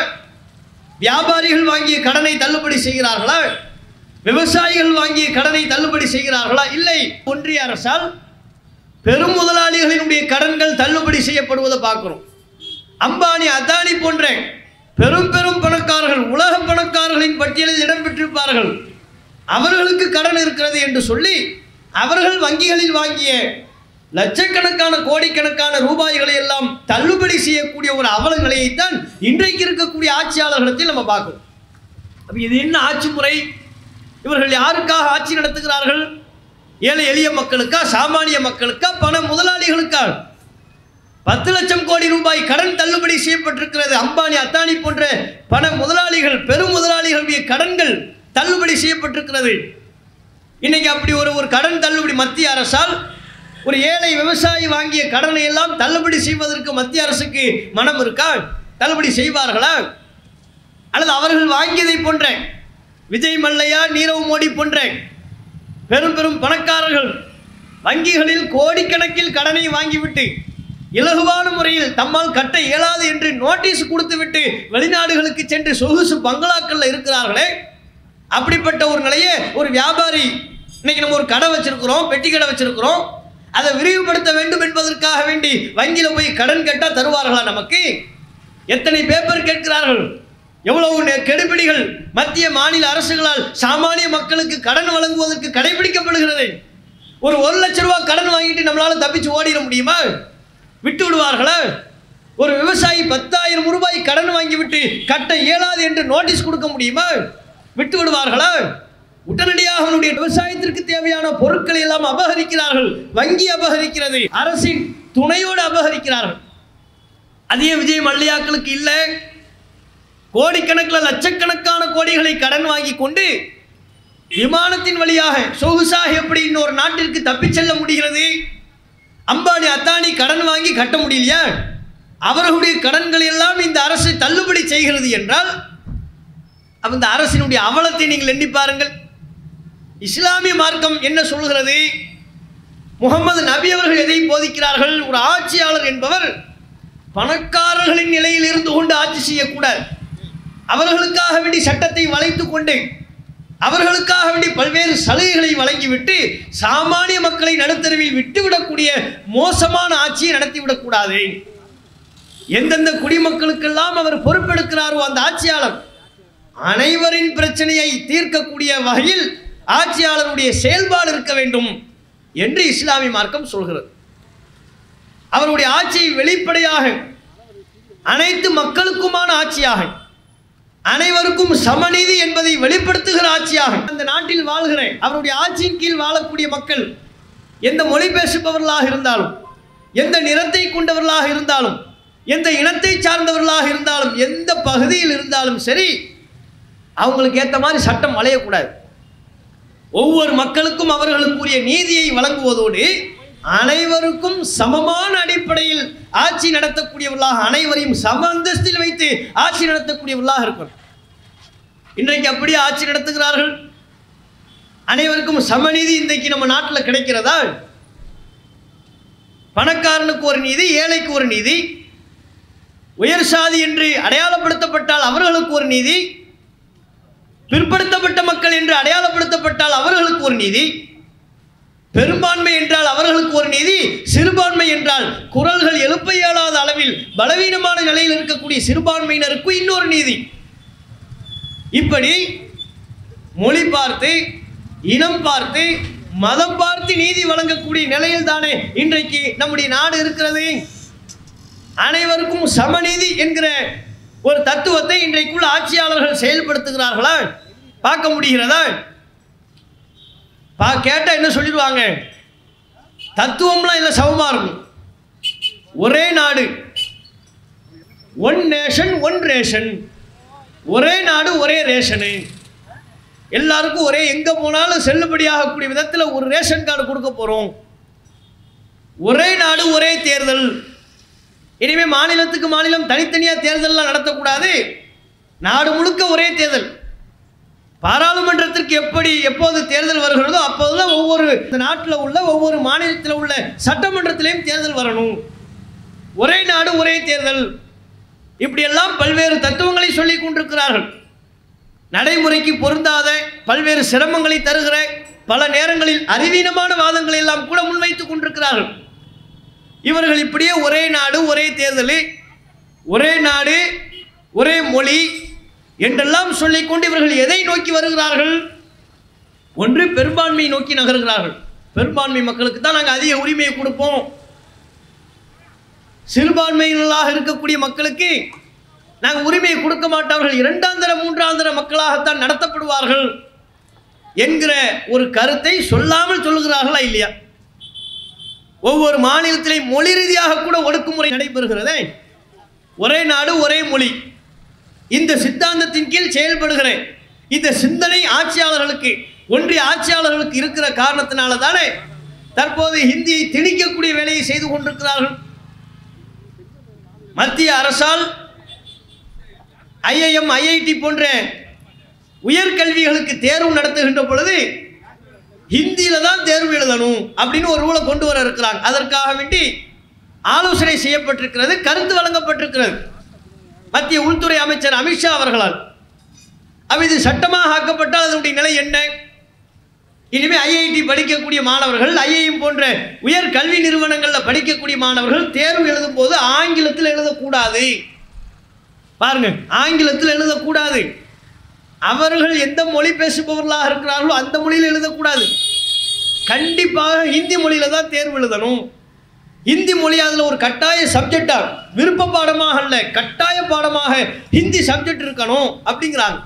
[SPEAKER 1] வியாபாரிகள் வாங்கிய கடனை தள்ளுபடி செய்கிறார்களா? விவசாயிகள் வாங்கிய கடனை தள்ளுபடி செய்கிறார்களா? இல்லை. ஒன்றிய அரசால் பெரும் முதலாளிகளினுடைய கடன்கள் தள்ளுபடி செய்யப்படுவதை பார்க்குறோம். அம்பானி அதானி போன்ற பெரும் பெரும் பணக்காரர்கள் உலக பணக்காரர்களின் பட்டியலில் இடம்பெற்றிருப்பார்கள். அவர்களுக்கு கடன் இருக்கிறது என்று சொல்லி அவர்கள் வங்கிகளில் வாங்கிய லட்சக்கணக்கான கோடிக்கணக்கான ரூபாய்களை எல்லாம் தள்ளுபடி செய்யக்கூடிய ஒரு அவல நிலையைத்தான் இன்றைக்கு இருக்கக்கூடிய ஆட்சியாளர்களிடத்தில் நம்ம பார்க்கணும் அப்ப இது என்ன ஆட்சி முறை? இவர்கள் யாருக்காக ஆட்சி நடத்துகிறார்கள்? ஏழை எளிய மக்களுக்கா சாமானிய மக்களுக்கா பண முதலாளிகளுக்கா? பத்து லட்சம் கோடி ரூபாய் கடன் தள்ளுபடி செய்யப்பட்டிருக்கிறது. அம்பானி அத்தானி போன்ற பண முதலாளிகள் பெரும் முதலாளிகளுடைய கடன்கள் தள்ளுபடி செய்யப்பட்டிருக்கிறது. இன்னைக்கு அப்படி ஒரு ஒரு கடன் தள்ளுபடி மத்திய அரசால் ஒரு ஏழை விவசாயி வாங்கிய கடனை எல்லாம் தள்ளுபடி செய்வதற்கு மத்திய அரசுக்கு மனம் இருக்கா? தள்ளுபடி செய்வார்களா? அல்லது அவர்கள் வாங்கியதை போன்ற விஜய் மல்லையா நீரவ் மோடி போன்ற பெரும் பெரும் பணக்காரர்கள் வங்கிகளில் கோடிக்கணக்கில் கடனை வாங்கிவிட்டு இலகுவான முறையில் தம்மால் கட்ட இயலாது என்று நோட்டீஸ் கொடுத்துவிட்டு வெளிநாடுகளுக்கு சென்று சொகுசு பங்களாக்கள்ல இருக்கிறார்களே அப்படிப்பட்ட ஒரு நிலையை ஒரு வியாபாரி இன்னைக்கு நம்ம ஒரு கடை வச்சிருக்கிறோம் பெட்டி கடை வச்சிருக்கிறோம் அதை விரிவுபடுத்த வேண்டும் என்பதற்காக வேண்டி வங்கியில் போய் கடன் கேட்டால் தருவார்களா நமக்கு? எத்தனை பேப்பர் கேட்கிறார்கள்? எவ்வளவு நெ- கெடுபிடிகள் மத்திய மாநில அரசுகளால் சாமானிய மக்களுக்கு கடன் வழங்குவதற்கு கடைபிடிக்கப்படுகிறது. ஒரு ஒரு லட்ச ரூபா கடன் வாங்கிட்டு நம்மளால தப்பிச்சு ஓடிட முடியுமா? விட்டு விடுவார்களா? ஒரு விவசாயி பத்தாயிரம் ரூபாய் கடன் வாங்கிவிட்டு கட்ட இயலாது என்று நோட்டீஸ் கொடுக்க முடியுமா? விட்டு விடுவார்களா? உடனடியாக அவனுடைய விவசாயத்திற்கு தேவையான பொருட்களை எல்லாம் அபகரிக்கிறார்கள். வங்கி அபகரிக்கிறது. அரசின் துணையோடு அபகரிக்கிறார்கள். அதே விஜய் மல்லையாக்களுக்கு இல்லை. கோடிக்கணக்கில் லட்சக்கணக்கான கோடிகளை கடன் வாங்கி கொண்டு விமானத்தின் வழியாக சொகுசாக எப்படி இன்னொரு நாட்டிற்கு தப்பிச் செல்ல முடிகிறது? அம்பானி அத்தானி கடன் வாங்கி கட்ட முடியலையா? அவர்களுடைய கடன்கள் எல்லாம் இந்த அரசு தள்ளுபடி செய்கிறது என்றால் அந்த இந்த அரசினுடைய அவலத்தை நீங்கள் எண்ணி பாருங்கள். இஸ்லாமிய மார்க்கம் என்ன சொல்கிறது முகமது நபி அவர்கள் எதை போதிக்கிறார்கள்? ஒரு ஆட்சியாளர் என்பவர் பணக்காரர்களின் நிலையில் இருந்து கொண்டு ஆட்சி செய்யக்கூடாது. அவர்களுக்காக வேண்டி சட்டத்தை வளைத்து கொண்டு அவர்களுக்காக வேண்டி பல்வேறு சலுகைகளை வழங்கிவிட்டு சாமானிய மக்களை நடுத்தருவில் விட்டுவிடக்கூடிய மோசமான ஆட்சியை நடத்திவிடக்கூடாது. எந்தெந்த குடிமக்களுக்கெல்லாம் அவர் பொறுப்பெடுக்கிறாரோ அந்த ஆட்சியாளர் அனைவரின் பிரச்சனையை தீர்க்கக்கூடிய வகையில் ஆட்சியாளருடைய செயல்பாடு இருக்க வேண்டும் என்று இஸ்லாமிய மார்க்கம் சொல்கிறது. அவருடைய ஆட்சியை வெளிப்படையாக அனைத்து மக்களுக்குமான ஆட்சியாக அனைவருக்கும் சமநீதி என்பதை வெளிப்படுத்துகிற ஆட்சியாக அந்த நாட்டில் வாழ்கிறேன். அவருடைய ஆட்சியின் கீழ் வாழக்கூடிய மக்கள் எந்த மொழி பேசுபவர்களாக இருந்தாலும் எந்த நிறத்தை கொண்டவர்களாக இருந்தாலும் எந்த இனத்தை சார்ந்தவர்களாக இருந்தாலும் எந்த பகுதியில் இருந்தாலும் சரி அவங்களுக்கு ஏற்ற மாதிரி சட்டம் வளையக்கூடாது ஒவ்வொரு மக்களுக்கும் அவர்களுக்குரிய நீதியை வழங்குவதோடு அனைவருக்கும் சமமான அடிப்படையில் ஆட்சி நடத்தக்கூடியவர்களாக அனைவரையும் சம அந்தஸ்தில் வைத்து ஆட்சி நடத்தக்கூடியவர்களாக இருக்கணும். இன்றைக்கு அப்படியே ஆட்சி நடத்துகிறார்கள்? அனைவருக்கும் சமநீதி இன்றைக்கு நம்ம நாட்டில் கிடைக்கிறதா? பணக்காரனுக்கு ஒரு நீதி ஏழைக்கு ஒரு நீதி உயர் சாதி என்று அடையாளப்படுத்தப்பட்டால் அவர்களுக்கு ஒரு நீதி பிற்படுத்தப்பட்ட மக்கள் என்று அடையாளப்படுத்தப்பட்டால் அவர்களுக்கு ஒரு நீதி. பெரும்பான்மை என்றால் அவர்களுக்கு ஒரு நீதி. சிறுபான்மை என்றால் குரல்கள் எழுப்ப இயலாத அளவில் பலவீனமான நிலையில் இருக்கக்கூடிய சிறுபான்மையினருக்கு இன்னொரு நீதி. இப்படி மொழி பார்த்து இனம் பார்த்து மதம் பார்த்து நீதி வழங்கக்கூடிய நிலையில் தானே இன்றைக்கு நம்முடைய நாடு இருக்கிறது. அனைவருக்கும் சமநீதி என்கிற ஒரு தத்துவத்தை இன்றைக்குள்ள ஆட்சியாளர்கள் செயல்படுத்துகிறார்களா? பார்க்க முடிகிறதா? பா கேட்டால் என்ன சொல்லிடுவாங்க? தத்துவம்லாம் இல்லை சமமாக இருக்கும். ஒரே நாடு. ஒன் நேஷன் ஒன் ரேஷன் ஒரே நாடு ஒரே ரேஷனு எல்லாருக்கும் ஒரே எங்கே போனாலும் செல்லுபடியாகக்கூடிய விதத்தில் ஒரு ரேஷன் கார்டு கொடுக்க போகிறோம் ஒரே நாடு ஒரே தேர்தல். இனிமேல் மாநிலத்துக்கு மாநிலம் தனித்தனியாக தேர்தலெலாம் நடத்தக்கூடாது. நாடு முழுக்க ஒரே தேர்தல். பாராளுமன்றத்திற்கு எப்படி எப்போது தேர்தல் வருகிறதோ அப்போதுதான் ஒவ்வொரு இந்த நாட்டில் உள்ள ஒவ்வொரு மாநிலத்தில் உள்ள சட்டமன்றத்திலையும் தேர்தல் வரணும். ஒரே நாடு ஒரே தேர்தல். இப்படியெல்லாம் பல்வேறு தத்துவங்களை சொல்லிக் கொண்டிருக்கிறார்கள். நடைமுறைக்கு பொருந்தாத பல்வேறு சிரமங்களை தருகிற பல நேரங்களில் அறிவீனமான வாதங்களை எல்லாம் கூட முன்வைத்துக் கொண்டிருக்கிறார்கள். இவர்கள் இப்படியே ஒரே நாடு ஒரே தேர்தல் ஒரே நாடு ஒரே மொழி என்றெல்லாம் சொல்லிக்கொண்டு இவர்கள் எதை நோக்கி வருகிறார்கள்? ஒன்று பெரும்பான்மையை நோக்கி நகர்கிறார்கள். பெரும்பான்மை மக்களுக்கு தான் நாங்கள் அதிக உரிமையை கொடுப்போம். சிறுபான்மையினர்களாக இருக்கக்கூடிய மக்களுக்கு நாங்கள் உரிமையை கொடுக்க மாட்டவர்கள் இரண்டாம் தர மூன்றாம் தர மக்களாகத்தான் நடத்தப்படுவார்கள் என்கிற ஒரு கருத்தை சொல்லாமல் சொல்லுகிறார்களா இல்லையா? ஒவ்வொரு மாநிலத்திலையும் மொழி ரீதியாக கூட ஒடுக்குமுறை நடைபெறுகிறதே. ஒரே நாடு ஒரே மொழி. இந்த சித்தாந்தத்தின் கீழ் செயல்படுகிறேன். இந்த சிந்தனை ஆட்சியாளர்களுக்கு ஒன்றிய ஆட்சியாளர்களுக்கு இருக்கிற காரணத்தினால தானே தற்போது ஹிந்தியை திணிக்கக்கூடிய வேலையை செய்து கொண்டிருக்கிறார்கள். மத்திய அரசால் ஐஐஎம் ஐஐடி போன்ற உயர்கல்விகளுக்கு தேர்வு நடத்துகின்ற பொழுது ஹிந்தியில தான் தேர்வு எழுதணும் அப்படின்னு ஒரு ரூலை கொண்டு வர இருக்கிறாங்க. அதற்காக வேண்டி ஆலோசனை செய்யப்பட்டிருக்கிறது கருத்து வழங்கப்பட்டிருக்கிறது. மத்திய உள்துறை அமைச்சர் அமித்ஷா அவர்களால். அப்ப இது சட்டமாக ஆக்கப்பட்டால் அதனுடைய நிலை என்ன? இனிமே ஐஐடி படிக்கக்கூடிய மாணவர்கள் ஐஐஎம் போன்ற உயர் கல்வி நிறுவனங்களில் படிக்கக்கூடிய மாணவர்கள் தேர்வு எழுதும் போது ஆங்கிலத்தில் எழுதக்கூடாது. பாருங்க ஆங்கிலத்தில் எழுதக்கூடாது. அவர்கள் எந்த மொழி பேசுபவர்களாக இருக்கிறார்களோ அந்த மொழியில் எழுதக்கூடாது. கண்டிப்பாக ஹிந்தி மொழியில தான் தேர்வு எழுதணும். ஹிந்தி மொழி அதில் ஒரு கட்டாய சப்ஜெக்டாக விருப்ப பாடமாக அல்ல கட்டாய பாடமாக ஹிந்தி சப்ஜெக்ட் இருக்கணும் அப்படிங்கிறாங்க.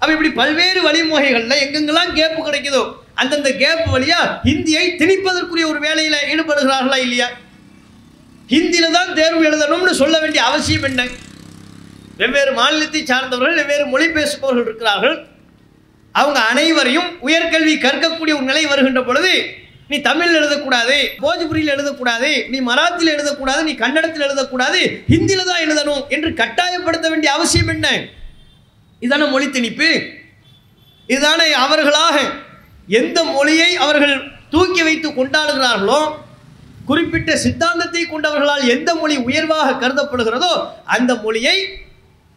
[SPEAKER 1] அப்போ இப்படி பல்வேறு வழிமுறைகளில் எங்கெங்கெல்லாம் கேப்பு கிடைக்குதோ அந்தந்த கேப் வழியா ஹிந்தியை திணிப்பதற்குரிய ஒரு வேலையில் ஈடுபடுகிறார்களா இல்லையா? ஹிந்தியில் தான் தேர்வு எழுதணும்னு சொல்ல வேண்டிய அவசியம் என்ன? வெவ்வேறு மாநிலத்தை சார்ந்தவர்கள் வெவ்வேறு மொழி பேசுபவர்கள் இருக்கிறார்கள். அவங்க அனைவரையும் உயர்கல்வி கற்கக்கூடிய ஒரு நிலை வருகின்ற பொழுது நீ தமிழில் எழுதக்கூடாது போஜ்புரியில் எழுதக்கூடாது நீ மராத்தியில் எழுதக்கூடாது நீ கன்னடத்தில் எழுதக்கூடாது ஹிந்தியில் தான் எழுதணும் என்று கட்டாயப்படுத்த வேண்டிய அவசியம் என்ன? இதான மொழி திணிப்பு. இதுதானே அவர்களாக எந்த மொழியை அவர்கள் தூக்கி வைத்து கொண்டாடுகிறார்களோ குறிப்பிட்ட சித்தாந்தத்தை கொண்டவர்களால் எந்த மொழி உயர்வாக கருதப்படுகிறதோ அந்த மொழியை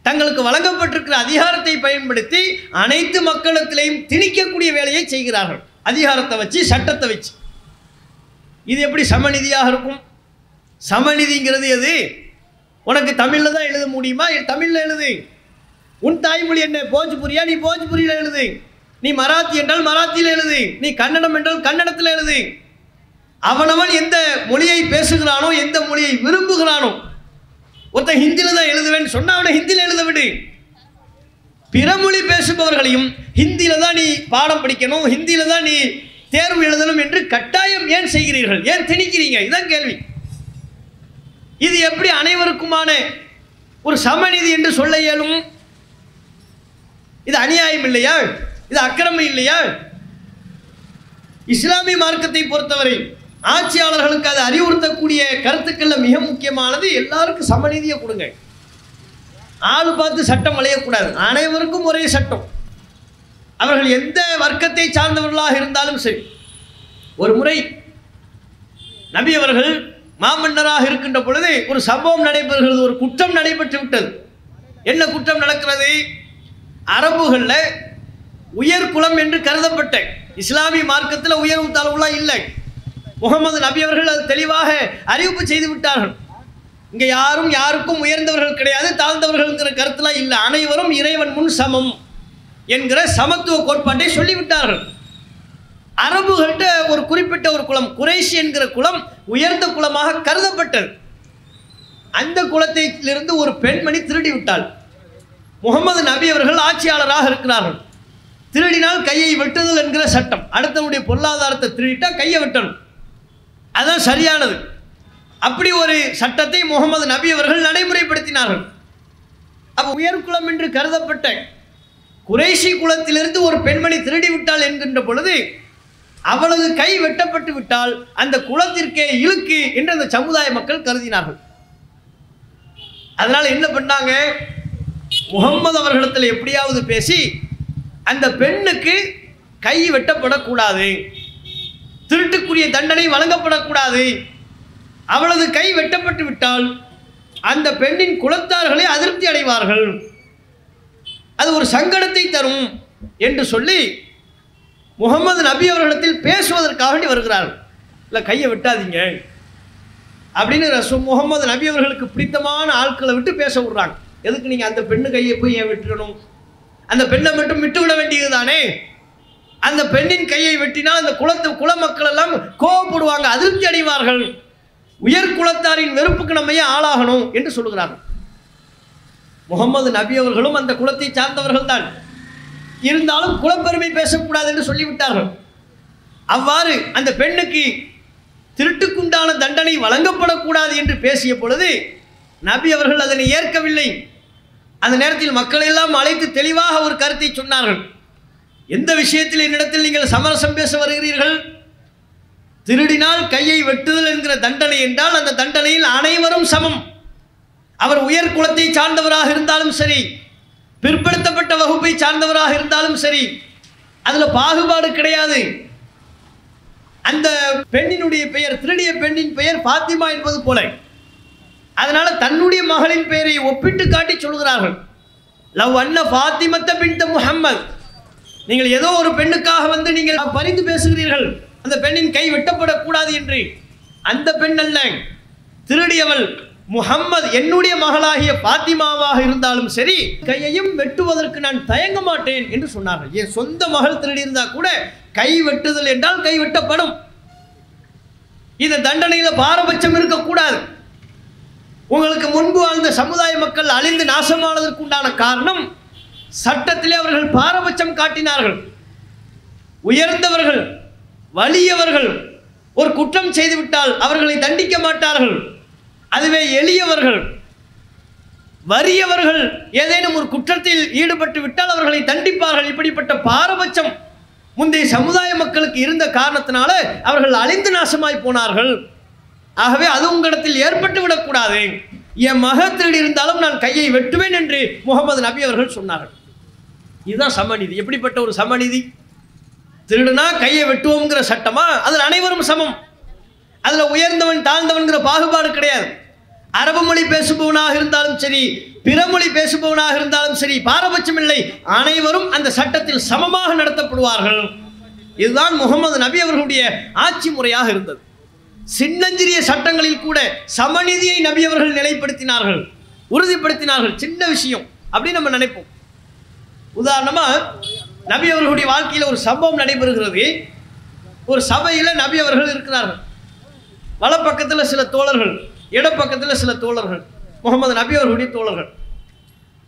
[SPEAKER 1] தங்களுக்கு வழங்கப்பட்டிருக்கிற அதிகாரத்தை பயன்படுத்தி அனைத்து மக்களிடத்திலையும் திணிக்கக்கூடிய வேலையை செய்கிறார்கள். அதிகாரத்தை வச்சு சட்டத்தை வச்சு. இது எப்படி சமநிதியாக இருக்கும்? சமநிதிங்கிறது எது? உனக்கு தமிழில் தான் எழுத முடியுமா? தமிழில் எழுது. உன் தாய்மொழி என்ன? போஜ்புரியா? நீ போஜ்புரியில் எழுது. நீ மராத்தி என்றால் மராத்தியில் எழுது. நீ கன்னடம் என்றால் கன்னடத்தில் எழுது. அவனவன் எந்த மொழியை பேசுகிறானோ எந்த மொழியை விரும்புகிறானோ ஒருத்தன் ஹிந்தியில் தான் எழுதுவேன்னு சொன்னா அவனை ஹிந்தியில் எழுத விடு. பிற மொழி பேசுபவர்களையும் ஹிந்தியில் தான் நீ பாடம் படிக்கணும் ஹிந்தியில் தான் நீ தேர்வு எழுதணும் என்று கட்டாயம் ஏன் செய்கிறீர்கள்? ஏன் திணிக்கிறீங்க? இதுதான் கேள்வி. இது எப்படி அனைவருக்குமான ஒரு சமநீதி என்று சொல்ல இயலும்? இது அநியாயம் இல்லையா? இது அக்கிரமம் இல்லையா? இஸ்லாமிய மார்க்கத்தை பொறுத்தவரை ஆட்சியாளர்களுக்கு அது அறிவுறுத்தக்கூடிய கருத்துக்கள்ல மிக முக்கியமானது எல்லாருக்கும் சமநீதியை கொடுங்க. ஆள் பார்த்து சட்டம் வளையக்கூடாது அனைவருக்கும் ஒரே சட்டம். அவர்கள் எந்த வர்க்கத்தை சார்ந்தவர்களாக இருந்தாலும் சரி ஒரு முறை நபி அவர்கள் மாமன்னராக இருக்கின்ற பொழுது ஒரு சம்பவம் நடைபெறுகிறது ஒரு குற்றம் நடைபெற்று விட்டது. என்ன குற்றம் நடக்கிறது? அரபுகளில் உயர் குலம் என்று கருதப்பட்ட இஸ்லாமிய மார்க்கத்தில் உயர்வு தாழ்வுலாம் இல்லை. முகமது நபி அவர்கள் அது தெளிவாக அறிவிப்பு செய்து விட்டார்கள். இங்கே யாரும் யாருக்கும் உயர்ந்தவர்கள் கிடையாது தாழ்ந்தவர்கள்ங்கிற கருத்துலாம் இல்லை. அனைவரும் இறைவன் முன் சமம். என்கிற சமத்துவ கோட்பாட்டை சொல்லிவிட்டார்கள். அரபுகள்கிட்ட ஒரு குறிப்பிட்ட ஒரு குலம் குறைஷி என்கிற குலம் உயர்ந்த குலமாக கருதப்பட்டது. அந்த குலத்திலிருந்து ஒரு பெண்மணி திருடி விட்டாள் முகமது நபி அவர்கள் ஆட்சியாளராக இருக்கிறார்கள். திருடினால் கையை வெட்டுதல் என்கிற சட்டம். அடுத்தவனுடைய பொருளாதாரத்தை திருடிட்டால் கையை வெட்டணும். அதுதான் சரியானது. அப்படி ஒரு சட்டத்தை முகமது நபி அவர்கள் நடைமுறைப்படுத்தினார்கள். அப்போ உயர்குலம் என்று கருதப்பட்ட குறைஷி குலத்திலிருந்து ஒரு பெண்மணி திருடி விட்டாள் என்கின்ற பொழுது அவளது கை வெட்டப்பட்டு விட்டால் அந்த குலத்திற்கே இழுக்கு என்று அந்த சமுதாய மக்கள் கருதினார்கள். அதனால் என்ன பண்ணாங்க? முகம்மது அவர்களிடத்தில் எப்படியாவது பேசி அந்த பெண்ணுக்கு கை வெட்டப்படக்கூடாது திருட்டுக்குரிய தண்டனை வழங்கப்படக்கூடாது. அவளது கை வெட்டப்பட்டு விட்டால் அந்த பெண்ணின் குலத்தார்களே அதிருப்தி அடைவார்கள். அது ஒரு சங்கடத்தை தரும் என்று சொல்லி முகமது நபி அவர்களிடத்தில் பேசுவதற்காக வேண்டி வருகிறார்கள். இல்லை கையை விட்டாதீங்க. அப்படின்னு ரசூ முகமது நபி அவர்களுக்கு பிடித்தமான ஆட்களை விட்டு பேச விடுறாங்க. எதுக்கு நீங்கள் அந்த பெண்ணு கையை போய் ஏன் விட்டுடணும் அந்த பெண்ணை மட்டும் விட்டு விட வேண்டியது தானே? அந்த பெண்ணின் கையை வெட்டினால் அந்த குலத்து குல மக்கள் எல்லாம் கோவப்படுவாங்க அதிருப்தி அடைவார்கள். உயர் குலத்தாரின் வெறுப்புக்கு நம்ம ஏன் ஆளாகணும் என்று சொல்கிறார்கள். முகமது நபி அவர்களும் அந்த குலத்தை சார்ந்தவர்கள் தான் இருந்தாலும் குலப்பெருமை பேசக்கூடாது என்று சொல்லிவிட்டார்கள். அவ்வாறு அந்த பெண்ணுக்கு திருட்டுக்குண்டான தண்டனை வழங்கப்படக்கூடாது என்று பேசிய பொழுது நபி அவர்கள் அதனை ஏற்கவில்லை. அந்த நேரத்தில் மக்களை எல்லாம் அழைத்து தெளிவாக ஒரு கருத்தை சொன்னார்கள். எந்த விஷயத்தில் என்னிடத்தில் நீங்கள் சமரசம் பேச வருகிறீர்கள்? திருடினால் கையை வெட்டுதல் என்கிற தண்டனை என்றால் அந்த தண்டனையில் அனைவரும் சமம். அவர் உயர் குலத்தை சார்ந்தவராக இருந்தாலும் சரி பிற்படுத்தப்பட்ட வகுப்பை சார்ந்தவராக இருந்தாலும் சரி அதில் பாகுபாடு கிடையாது. அந்த பெண்ணினுடைய பெயர் திருடிய பெண்ணின் பெயர் பாத்திமா என்பது போல. அதனால தன்னுடைய மகளின் பெயரை ஒப்பிட்டு காட்டி சொல்கிறார்கள். லவ் அன்ன பின் பின்த முஹம்மத். நீங்கள் ஏதோ ஒரு பெண்ணுக்காக வந்து நீங்கள் பரிந்து பேசுகிறீர்கள். அந்த பெண்ணின் கை வெட்டப்படக்கூடாது என்று. அந்த பெண் அல்ல திருடியவள். முகம்மது என்னுடைய மகளாகிய பாத்திமாவாக இருந்தாலும் சரி கையையும் வெட்டுவதற்கு நான் தயங்க மாட்டேன் என்று சொன்னார்கள். என் சொந்த மகள் திருடியிருந்தா கூட கை வெட்டுதல் என்றால் கை வெட்டப்படும். இந்த தண்டனையில் பாரபட்சம் இருக்கக்கூடாது. உங்களுக்கு முன்பு வாழ்ந்த சமுதாய மக்கள் அழிந்து நாசமானதற்கு உண்டான காரணம் சட்டத்திலே அவர்கள் பாரபட்சம் காட்டினார்கள். உயர்ந்தவர்கள் வலியவர்கள் ஒரு குற்றம் செய்துவிட்டால் அவர்களை தண்டிக்க மாட்டார்கள். அதுவே எளியவர்கள் வறியவர்கள் ஏதேனும் ஒரு குற்றத்தில் ஈடுபட்டு விட்டால் அவர்களை தண்டிப்பார்கள். இப்படிப்பட்ட பாரபட்சம் முந்தைய சமுதாய மக்களுக்கு இருந்த காரணத்தினால அவர்கள் அழிந்து நாசமாய் போனார்கள். ஆகவே அது உங்களிடத்தில் ஏற்பட்டு விடக்கூடாது. என் மகத்தில் இருந்தாலும் நான் கையை வெட்டுவேன் என்று முகமது நபி அவர்கள் சொன்னார்கள். இதுதான் சமநீதி. எப்படிப்பட்ட ஒரு சமநீதி? திருடுனா கையை வெட்டுவோங்கிற சட்டமா? அதில் அனைவரும் சமம். அதில் உயர்ந்தவன் தாழ்ந்தவன்கிற பாகுபாடு கிடையாது. அரபு மொழி பேசுபவனாக இருந்தாலும் சரி பிற மொழி பேசுபவனாக இருந்தாலும் சரி பாரபட்சம் இல்லை. அனைவரும் அந்த சட்டத்தில் சமமாக நடத்தப்படுவார்கள். இதுதான் முகமது நபி அவர்களுடைய ஆட்சி முறையாக இருந்தது. சின்னஞ்சிறிய சட்டங்களில் கூட சமநிதியை நபி அவர்கள் நிலைப்படுத்தினார்கள் உறுதிப்படுத்தினார்கள். சின்ன விஷயம். அப்படின்னு நம்ம நினைப்போம். உதாரணமாக நபி அவர்களுடைய வாழ்க்கையில் ஒரு சம்பவம் நடைபெறுகிறது. ஒரு சபையில் நபி அவர்கள் இருக்கிறார்கள். வலப்பக்கத்தில் சில தோழர்கள் இடப்பக்கத்தில் சில தோழர்கள் முகமது நபி அவர்களுடைய தோழர்கள்.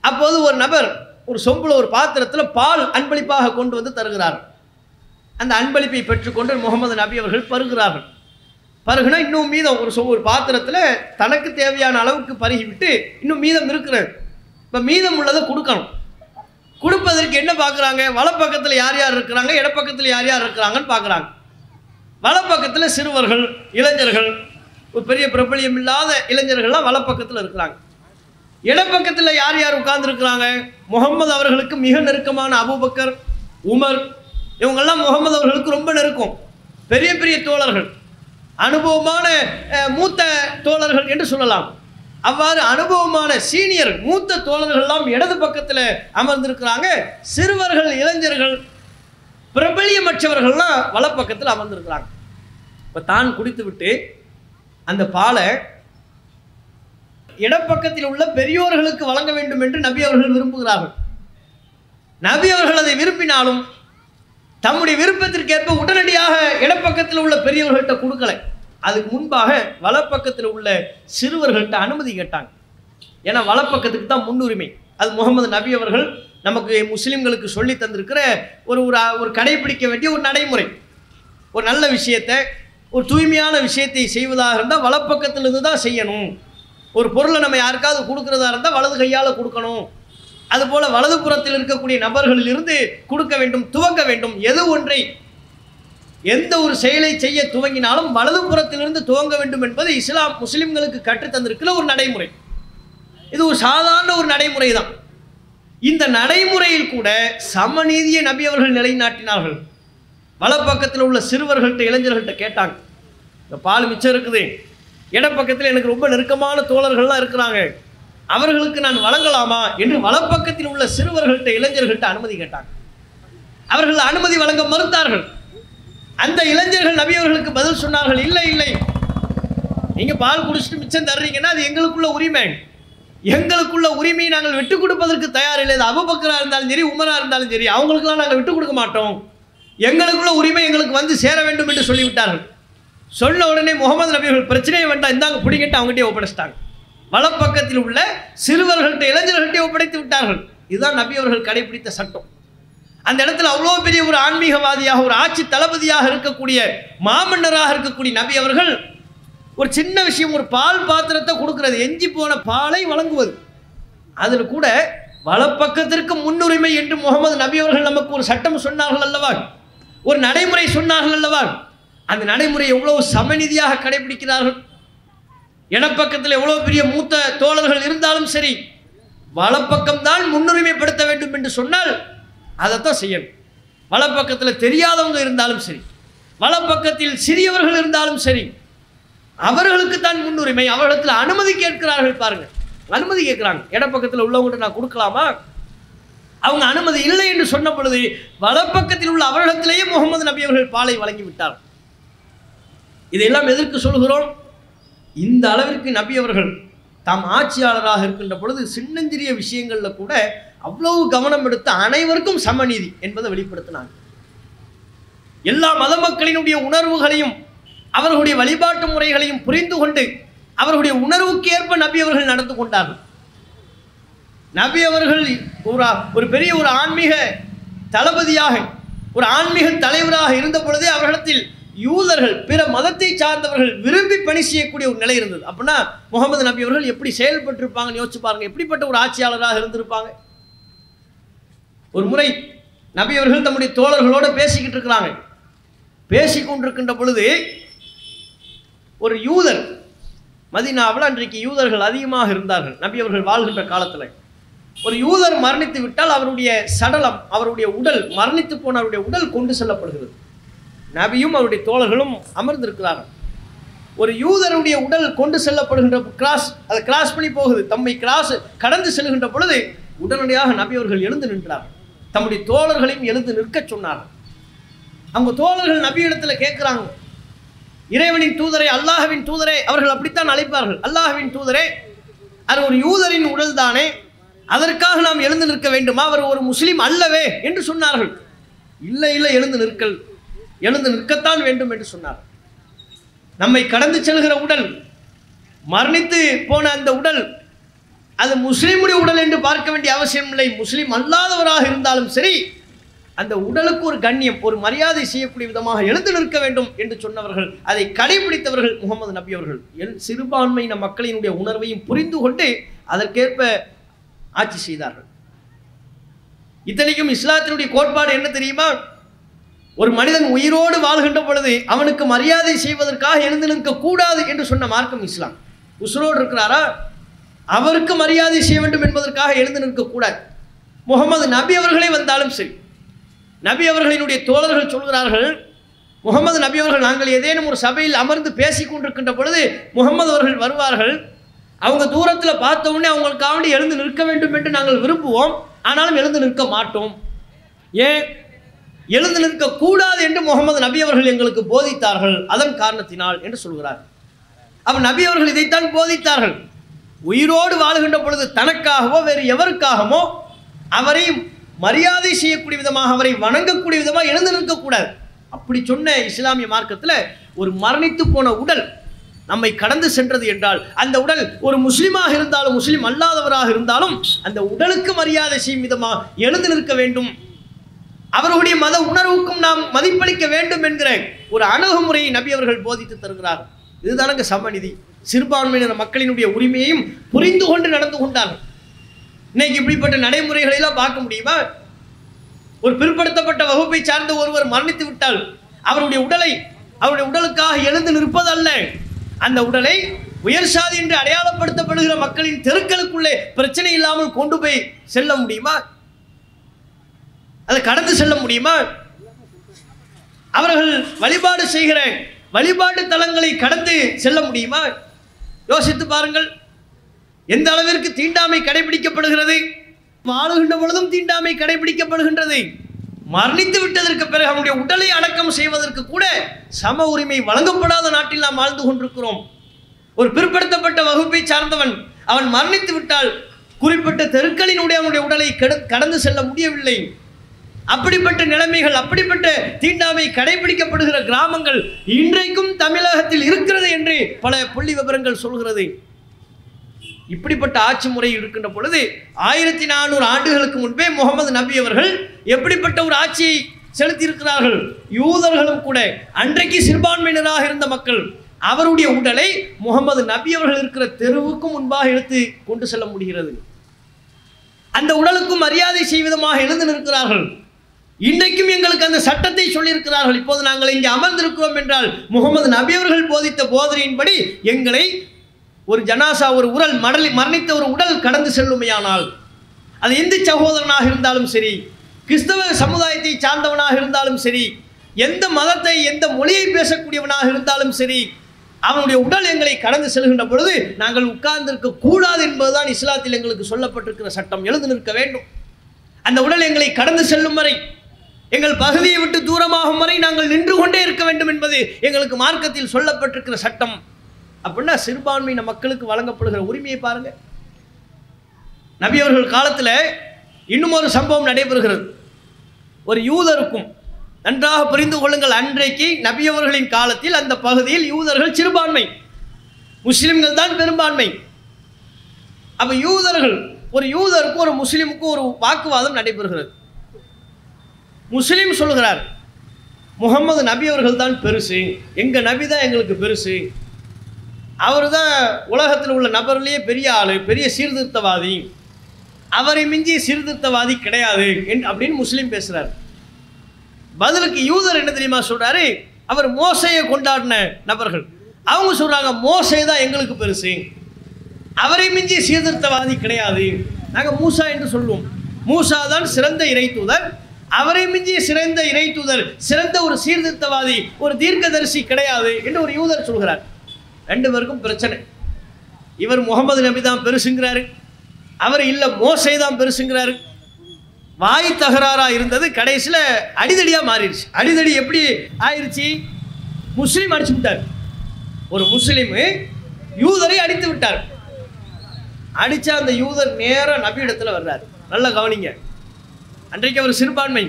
[SPEAKER 1] அப்போது ஒரு நபர் ஒரு சொம்புல ஒரு பாத்திரத்தில் பால் அன்பளிப்பாக கொண்டு வந்து தருகிறார். அந்த அன்பளிப்பை பெற்றுக்கொண்டு முகமது நபி அவர்கள் பருகிறார்கள். பருகுனா இன்னும் மீதம் ஒரு சொ ஒரு பாத்திரத்தில் தனக்கு தேவையான அளவுக்கு பருகிவிட்டு இன்னும் மீதம் இருக்கிறது. இப்போ மீதம் உள்ளதை கொடுக்கணும். கொடுப்பதற்கு என்ன பார்க்குறாங்க வலப்பக்கத்தில் யார் யார் இருக்கிறாங்க? இடப்பக்கத்தில் யார் யார் இருக்கிறாங்கன்னு பார்க்குறாங்க வலப்பக்கத்தில் சிறுவர்கள் இளைஞர்கள் ஒரு பெரிய பிரபலியம் இல்லாத இளைஞர்கள்லாம் வலப்பக்கத்தில் இருக்கிறாங்க. இடப்பக்கத்தில் யார் யார் உட்கார்ந்துருக்கிறாங்க? முகமது அவர்களுக்கு மிக நெருக்கமான அபூபக்கர் உமர் இவங்கெல்லாம் முகமது அவர்களுக்கு ரொம்ப நெருக்கம். பெரிய பெரிய தோழர்கள். அனுபவமான மூத்த தோழர்கள் என்று சொல்லலாம். அவ்வாறு அனுபவமான சீனியர் மூத்த தோழர்கள்லாம் இடது பக்கத்தில் அமர்ந்திருக்கிறாங்க. சிறுவர்கள் இளைஞர்கள் பிரபலியமற்றவர்கள்லாம் வலப்பக்கத்தில் அமர்ந்திருக்கிறாங்க. இப்போ தான் குடித்து விட்டு அந்த பாலை இடப்பக்கத்தில் உள்ள பெரியோர்களுக்கு வழங்க வேண்டும் என்று நபி அவர்கள் விரும்புகிறார்கள். நபி அவர்கள் அதை விரும்பினாலும் தம்முடைய விருப்பத்திற்கேற்ப உடனடியாக இடப்பக்கத்தில் உள்ள பெரியவர்கள்ட்ட கொடுக்கல. அதுக்கு முன்பாக வலப்பக்கத்தில் உள்ள சிறுவர்கள்ட்ட அனுமதி கேட்டாங்க. ஏன்னா வலப்பக்கத்துக்கு தான் முன்னுரிமை. அது முகமது நபி அவர்கள் நமக்கு முஸ்லீம்களுக்கு சொல்லி தந்திருக்கிற ஒரு ஒரு ஒரு கடைபிடிக்க வேண்டிய ஒரு நடைமுறை. ஒரு நல்ல விஷயத்தை ஒரு தூய்மையான விஷயத்தை செய்வதாக இருந்தால் வலப்பக்கத்திலிருந்து தான் செய்யணும். ஒரு பொருளை நம்ம யாருக்காவது கொடுக்குறதா இருந்தால் வலது கையால் கொடுக்கணும். அதுபோல் வலது புறத்தில் இருக்கக்கூடிய நபர்களிலிருந்து கொடுக்க வேண்டும் துவங்க வேண்டும். எது ஒன்றை எந்த ஒரு செயலை செய்ய துவங்கினாலும் வலது புறத்திலிருந்து துவங்க வேண்டும் என்பது இஸ்லாம் முஸ்லிம்களுக்கு கற்றுத்தந்திருக்கிற ஒரு நடைமுறை. இது ஒரு சாதாரண ஒரு நடைமுறை தான் இந்த நடைமுறையில் கூட சமநீதியை நபி அவர்கள் நிலைநாட்டினார்கள். வலப்பக்கத்தில் உள்ள சிறுவர்கள்ட்ட இளைஞர்கள்ட்ட கேட்டாங்க. இந்த பால் மிச்சம் இருக்குது. இடப்பக்கத்தில் எனக்கு ரொம்ப நெருக்கமான தோழர்கள்லாம் இருக்கிறாங்க. அவர்களுக்கு நான் வழங்கலாமா என்று வலப்பக்கத்தில் உள்ள சிறுவர்கள்ட்ட இளைஞர்கள்ட்ட அனுமதி கேட்டாங்க. அவர்கள் அனுமதி வழங்க மறுத்தார்கள். அந்த இளைஞர்கள் நபி அவர்களுக்கு பதில் சொன்னார்கள் இல்லை இல்லை. நீங்கள் பால் குடிச்சிட்டு மிச்சம் தர்றீங்கன்னா அது எங்களுக்குள்ள உரிமை. எங்களுக்குள்ள உரிமையை நாங்கள் விட்டு கொடுப்பதற்கு தயார் இல்லை. அது இருந்தாலும் சரி உமரா இருந்தாலும் சரி அவங்களுக்கெல்லாம் நாங்கள் விட்டு கொடுக்க மாட்டோம். எங்களுக்குள்ள உரிமை எங்களுக்கு வந்து சேர வேண்டும் என்று சொல்லிவிட்டார்கள். சொன்ன உடனே முகமது நபிகள் பிரச்சனையை வேண்டாம் இந்தாங்க பிடிங்கிட்டு அவங்ககிட்டயே ஒப்படைச்சிட்டாங்க. வலப்பக்கத்தில் உள்ள சிறுவர்கள்ட்ட இளைஞர்கள்ட்டே ஒப்படைத்து விட்டார்கள். இதுதான் நபி அவர்கள் கடைபிடித்த சட்டம். அந்த இடத்துல அவ்வளோ பெரிய ஒரு ஆன்மீகவாதியாக ஒரு ஆட்சி தளபதியாக இருக்கக்கூடிய மாமன்னராக இருக்கக்கூடிய நபி அவர்கள் ஒரு சின்ன விஷயம் ஒரு பால் பாத்திரத்தை கொடுக்கறது. எஞ்சி போன பாலை வழங்குவது. அதில் கூட வலப்பக்கத்திற்கு முன்னுரிமை என்று முகமது நபி அவர்கள் நமக்கு ஒரு சட்டம் சொன்னார்கள் அல்லவா? ஒரு நடைமுறை சொன்னார்கள் அல்லவா? அந்த நடைமுறை எவ்வளவு சமநிதியாக கடைபிடிக்கிறார்கள்? இடப்பக்கத்தில் எவ்வளோ பெரிய மூத்த தோழர்கள் இருந்தாலும் சரி வலப்பக்கம்தான் முன்னுரிமைப்படுத்த வேண்டும் என்று சொன்னால் அதைத்தான் செய்யணும். வலப்பக்கத்தில் தெரியாதவங்க இருந்தாலும் சரி வலப்பக்கத்தில் சிறியவர்கள் இருந்தாலும் சரி அவர்களுக்கு தான் முன்னுரிமை. அவர்களிடத்தில் அனுமதி கேட்கிறார்கள் பாருங்க. அனுமதி கேட்கிறாங்க. இடப்பக்கத்தில் உள்ளவங்கள்ட்ட நான் கொடுக்கலாமா? அவங்க அனுமதி இல்லை என்று சொன்ன பொழுது வலப்பக்கத்தில் உள்ள அவர்களிடத்திலேயே முகமது நபி அவர்கள் பாலை வழங்கி விட்டார் இதையெல்லாம் எதற்கு சொல்கிறோம்? இந்த அளவிற்கு நபி அவர்கள் தாம் ஆட்சியாளராக இருக்கின்ற பொழுது சின்னஞ்சிறிய விஷயங்களில் கூட அவ்வளவு கவனம் எடுத்து அனைவருக்கும் சமநீதி என்பதை வெளிப்படுத்தினாங்க. எல்லா மத மக்களினுடைய உணர்வுகளையும் அவர்களுடைய வழிபாட்டு முறைகளையும் புரிந்து கொண்டு அவர்களுடைய உணர்வுக்கு ஏற்ப நபி அவர்கள் நடந்து கொண்டார்கள். நபி அவர்கள் ஒரு ஒரு பெரிய ஒரு ஆன்மீக தளபதியாக ஒரு ஆன்மீக தலைவராக இருந்த பொழுதே அவர்களிடத்தில் யூதர்கள் பிற மதத்தை சார்ந்தவர்கள் விரும்பி பணி செய்யக்கூடிய ஒரு நிலை இருந்தது. அப்படின்னா முகமது நபி அவர்கள் எப்படி செயல்பட்டிருப்பாங்கன்னு யோசிச்சு பாருங்க. எப்படிப்பட்ட ஒரு ஆட்சியாளராக இருந்திருப்பாங்க. ஒரு முறை நபி அவர்கள் தம்முடைய தோழர்களோடு பேசிக்கிட்டு இருக்கிறாங்க. பேசி கொண்டிருக்கின்ற பொழுது ஒரு யூதர். மதினாவில் அன்றைக்கு யூதர்கள் அதிகமாக இருந்தார்கள். நபி அவர்கள் வாழ்கின்ற காலத்தில். ஒரு யூதர் மரணித்து விட்டால் அவருடைய சடலம் அவருடைய உடல் மரணித்து போன அவருடைய உடல் கொண்டு செல்லப்படுகிறது. நபியும் அவருடைய தோழர்களும் அமர்ந்திருக்கிறார்கள். ஒரு யூதருடைய உடல் கொண்டு செல்லப்படுகின்ற கிராஸ் அதை கிராஸ் பண்ணி போகுது. தம்மை கிராஸ் கடந்து செல்கின்ற பொழுது உடனடியாக நபி அவர்கள் எழுந்து நின்றார். தம்முடைய தோழர்களையும் எழுந்து நிற்கச் சொன்னார்கள். அவங்க தோழர்கள் நபி இடத்துல கேட்குறாங்க. இறைவனின் தூதரை அல்லாஹவின் தூதரே அவர்கள் அப்படித்தான் அழைப்பார்கள். அல்லாஹவின் தூதரே அது ஒரு யூதரின் உடல் தானே அதற்காக நாம் எழுந்து நிற்க வேண்டுமா? அவர் ஒரு முஸ்லீம் அல்லவே என்று சொன்னார்கள். இல்லை இல்லை எழுந்து நிற்கல். எழுந்து நிற்கத்தான் வேண்டும் என்று சொன்னார். நம்மை கடந்து செல்கிற உடல் மரணித்து போன அந்த உடல் அது முஸ்லீமுடைய உடல் என்று பார்க்க வேண்டிய அவசியம் இல்லை முஸ்லீம் அல்லாதவராக இருந்தாலும் சரி அந்த உடலுக்கு ஒரு கண்ணியம் ஒரு மரியாதை செய்யக்கூடிய விதமாக எழுந்து நிற்க வேண்டும் என்று சொன்னவர்கள் அதை கடைபிடித்தவர்கள் முகமது நபி அவர்கள். எல் சிறுபான்மையின மக்களினுடைய உணர்வையும் புரிந்து கொண்டு அதற்கேற்ப ஆட்சி செய்தார்கள். இத்தனைக்கும் இஸ்லாத்தினுடைய கோட்பாடு என்ன தெரியுமா? ஒரு மனிதன் உயிரோடு வாழ்கின்ற பொழுது அவனுக்கு மரியாதை செய்வதற்காக எழுந்து நிற்க கூடாது என்று சொன்ன மார்க்கம் இஸ்லாம். உசுரோடு இருக்கிறாரா? அவருக்கு மரியாதை செய்ய வேண்டும் என்பதற்காக எழுந்து நிற்கக்கூடாது முகமது நபி அவர்களே வந்தாலும் சரி நபி அவர்களினுடைய தோழர்கள் சொல்கிறார்கள் முகமது நபி அவர்கள் நாங்கள் ஏதேனும் ஒரு சபையில் அமர்ந்து பேசி கொண்டிருக்கின்ற பொழுது முகமது அவர்கள் வருவார்கள். அவங்க தூரத்தில் பார்த்த உடனே அவங்களுக்காக எழுந்து நிற்க வேண்டும் என்று நாங்கள் விரும்புவோம். ஆனாலும் எழுந்து நிற்க மாட்டோம். ஏன்? எழுந்து நிற்கக்கூடாது என்று முகமது நபி அவர்கள் எங்களுக்கு போதித்தார்கள். அதன் காரணத்தினால் என்று சொல்கிறார். அவர் நபி அவர்கள் இதைத்தான் போதித்தார்கள். உயிரோடு வாழுகின்ற பொழுது தனக்காகவோ வேறு எவருக்காகவோ அவரை மரியாதை செய்யக்கூடிய விதமாக அவரை வணங்கக்கூடிய விதமாக எழுந்து நிற்கக்கூடாது. அப்படி சொன்ன இஸ்லாமிய மார்க்கத்தில் ஒரு மரணித்து போன உடல் நம்மை கடந்து சென்றது என்றால் அந்த உடல் ஒரு முஸ்லீமாக இருந்தாலும் முஸ்லீம் அல்லாதவராக இருந்தாலும் அந்த உடலுக்கு மரியாதை செய்யும் விதமாக எழுந்து நிற்க வேண்டும். அவர்களுடைய மத உணர்வுக்கும் நாம் மதிப்பளிக்க வேண்டும் என்கிற ஒரு அணுகுமுறையை நபி அவர்கள் போதித்து தருகிறார் இதுதானங்க சமநிதி. சிறுபான்மையினர் மக்களினுடைய உரிமையையும் புரிந்து கொண்டு நடந்து கொண்டார்கள். இன்னைக்கு இப்படிப்பட்ட நடைமுறைகளை எல்லாம் பார்க்க முடியுமா? ஒரு பிற்படுத்தப்பட்ட வகுப்பை சார்ந்த ஒருவர் மரணித்து விட்டால் அவருடைய உடலை அவருடைய உடலுக்காக எழுந்து நிற்பதல்ல அந்த உடலை உயர் சாதி என்று அடையாளப்படுத்தப்படுகிற மக்களின் தெருக்களுக்குள்ளே பிரச்சனை இல்லாமல் கொண்டு போய் செல்ல முடியுமா? அதை கடந்து செல்ல முடியுமா? அவர்கள் வழிபாடு செய்கிற வழிபாட்டு தலங்களை கடந்து செல்ல முடியுமா? யோசித்து பாருங்கள். எந்த அளவிற்கு தீண்டாமை கடைபிடிக்கப்படுகிறது? வாழுகின்ற பொழுதும் தீண்டாமை கடைபிடிக்கப்படுகின்றது. மரணித்து விட்டதற்கு பிறகு அவனுடைய உடலை அடக்கம் செய்வதற்கு கூட சம உரிமை வழங்கப்படாத நாட்டில் நாம் வாழ்ந்து கொண்டிருக்கிறோம். ஒரு பிற்படுத்தப்பட்ட வகுப்பை சார்ந்தவன் அவன் மரணித்து விட்டால் குறிப்பிட்ட தெருக்களினுடைய அவனுடைய உடலை கடந்து செல்ல முடியவில்லை. அப்படிப்பட்ட நிலைமைகள் அப்படிப்பட்ட தீண்டாமை கடைபிடிக்கப்படுகிற கிராமங்கள் இன்றைக்கும் தமிழகத்தில் இருக்கிறது என்று பல புள்ளி விவரங்கள் சொல்கிறது. இப்படிப்பட்ட ஆட்சி முறை இருக்கின்ற பொழுது ஆயிரத்தி நானூறு ஆண்டுகளுக்கு முன்பே முகமது நபி அவர்கள் எப்படிப்பட்ட ஒரு ஆட்சியை செலுத்தியிருக்கிறார்கள்? யூதர்களும் கூட அன்றைக்கு சிறுபான்மையினராக இருந்த மக்கள் அவருடைய உடலை முகமது நபி அவர்கள் இருக்கிற தெருவுக்கும் முன்பாக எடுத்து கொண்டு செல்ல முடிகிறது. அந்த உடலுக்கும் மரியாதை செய்வதமாக எழுந்து நிற்கிறார்கள். இன்றைக்கும் எங்களுக்கு அந்த சட்டத்தை சொல்லியிருக்கிறார்கள். இப்போது நாங்கள் இங்கே அமர்ந்திருக்கிறோம் என்றால் முகமது நபி அவர்கள் போதித்த போதனையின்படி எங்களை ஒரு ஜனாசா ஒரு உடல் மடலி மரணித்த ஒரு உடல் கடந்து செல்லுமையானால் அது இந்து சகோதரனாக இருந்தாலும் சரி கிறிஸ்தவ சமுதாயத்தை சார்ந்தவனாக இருந்தாலும் சரி எந்த மதத்தை எந்த மொழியை பேசக்கூடியவனாக இருந்தாலும் சரி அவனுடைய உடல் எங்களை கடந்து செல்கின்ற பொழுது நாங்கள் உட்கார்ந்திருக்க கூடாது என்பதுதான் இஸ்லாத்தில் எங்களுக்கு சொல்லப்பட்டிருக்கிற சட்டம். எழுந்து நிற்க வேண்டும். அந்த உடல் எங்களை கடந்து செல்லும் வரை எங்கள் பகுதியை விட்டு தூரமாகும் வரை நாங்கள் நின்று கொண்டே இருக்க வேண்டும் என்பது எங்களுக்கு மார்க்கத்தில் சொல்லப்பட்டிருக்கிற சட்டம். அப்படின்னா சிறுபான்மையின மக்களுக்கு வழங்கப்படுகிற உரிமையை பாருங்கள் நபியவர்கள் காலத்தில் இன்னும் ஒரு சம்பவம் நடைபெறுகிறது. ஒரு யூதருக்கும் நன்றாக புரிந்து கொள்ளுங்கள். அன்றைக்கு நபியவர்களின் காலத்தில் அந்த பகுதியில் யூதர்கள் சிறுபான்மை முஸ்லிம்கள் தான் பெரும்பான்மை. அப்போ யூதர்கள் ஒரு யூதருக்கும் ஒரு முஸ்லிமுக்கும் ஒரு வாக்குவாதம் நடைபெறுகிறது. முஸ்லீம் சொல்கிறார் முகமது நபி அவர்கள் தான் பெருசு எங்கள் நபி தான் எங்களுக்கு பெருசு அவர் தான் உலகத்தில் உள்ள நபர்லேயே பெரிய ஆள் பெரிய சீர்திருத்தவாதி. அவரை மிஞ்சி சீர்திருத்தவாதி கிடையாது அப்படின்னு முஸ்லீம் பேசுகிறார் பதிலுக்கு யூதர் என்ன தெரியுமா சொல்கிறாரு அவர் மோசையை கொண்டாடின நபர்கள். அவங்க சொல்கிறாங்க மோசை தான் எங்களுக்கு பெருசு. அவரை மிஞ்சி சீர்திருத்தவாதி கிடையாது. நாங்கள் மூசா என்று சொல்லுவோம். மூசா தான் சிறந்த இறை தூதர். அவரை மிஞ்சி சிறந்த இறை தூதர் சிறந்த ஒரு சீர்திருத்தவாதி ஒரு தீர்க்கதரிசி கிடையாது என்று ஒரு யூதர் சொல்கிறார். ரெண்டு பேருக்கும் பிரச்சனை. இவர் முகமது நபி தான் பெருசுங்கிறாரு. அவர் இல்லை மோசை தான் பெருசுங்கிறாரு. வாய் தகராறாக இருந்தது கடைசியில் அடிதடியாக மாறிடுச்சு. அடிதடி எப்படி ஆயிடுச்சு முஸ்லீம் அடிச்சு விட்டார். ஒரு முஸ்லீமு யூதரை அடித்து விட்டார். அடித்த அந்த யூதர் நேராக நபி இடத்துல வர்றார். நல்லா கவனிங்க. அன்றைக்கு அவர் சிறுபான்மை.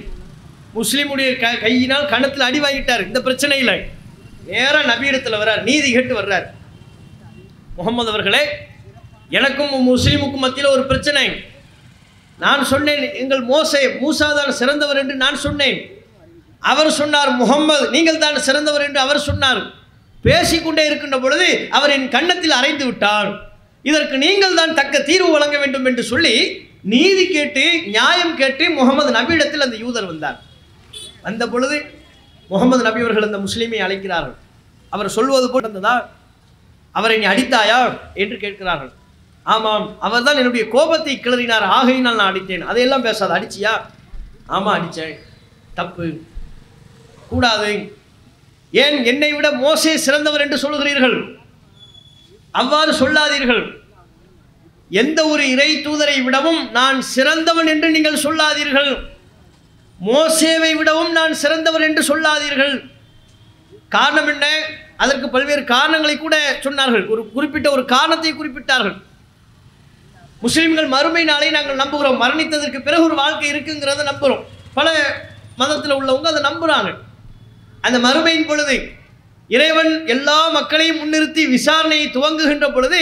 [SPEAKER 1] முஸ்லீமுடைய க கையினால் கணத்தில் அடி வாங்கிட்டார். இந்த பிரச்சனையில் நேராக நபியிடத்தில் வர்றார் நீதி கேட்டு வர்றார். முகமது அவர்களே எனக்கும் முஸ்லீமுக்கும் மத்தியில் ஒரு பிரச்சனை. நான் சொன்னேன் எங்கள் மோசை மூசா தான் சிறந்தவர் என்று நான் சொன்னேன். அவர் சொன்னார் முகம்மது நீங்கள் தான் சிறந்தவர் என்று அவர் சொன்னார். பேசிக்கொண்டே இருக்கின்ற பொழுது அவர் என் கன்னத்தில் அரைந்து விட்டார். இதற்கு நீங்கள் தான் தக்க தீர்வு வழங்க வேண்டும் என்று சொல்லி நீதி கேட்டு நியாயம் கேட்டு முகமது நபியிடத்தில் அந்த யூதர் வந்தார். வந்த பொழுது முகமது நபி அவர்கள் அந்த முஸ்லீமை அழைக்கிறார்கள். அவர் சொல்வது போல் இருந்ததா அவரை நீ அடித்தாயா என்று கேட்கிறார்கள். ஆமாம் அவர்தான் என்னுடைய கோபத்தை கிளறினார் ஆகையினால் நான் அடித்தேன். அதையெல்லாம் பேசாத அடிச்சியா? ஆமாம் அடித்தேன். தப்பு. கூடாது. ஏன் என்னை விட மோசே சிறந்தவர் என்று சொல்கிறீர்கள் அவ்வாறு சொல்லாதீர்கள். எந்த ஒரு இறை தூதரை விடவும் நான் சிறந்தவன் என்று நீங்கள் சொல்லாதீர்கள். மோசேவை விடவும் நான் சிறந்தவர் என்று சொல்லாதீர்கள். காரணம் என்ன? அதற்கு பல்வேறு காரணங்களை கூட சொன்னார்கள். ஒரு குறிப்பிட்ட ஒரு காரணத்தை குறிப்பிட்டார்கள். முஸ்லீம்கள் மறுமை நாளை நாங்கள் நம்புகிறோம். மரணித்ததற்கு பிறகு ஒரு வாழ்க்கை இருக்குங்கிறத நம்புகிறோம். பல மதத்தில் உள்ளவங்க அதை நம்புகிறாங்க அந்த மறுமையின் பொழுது இறைவன் எல்லா மக்களையும் முன்னிறுத்தி விசாரணையை துவங்குகின்ற பொழுது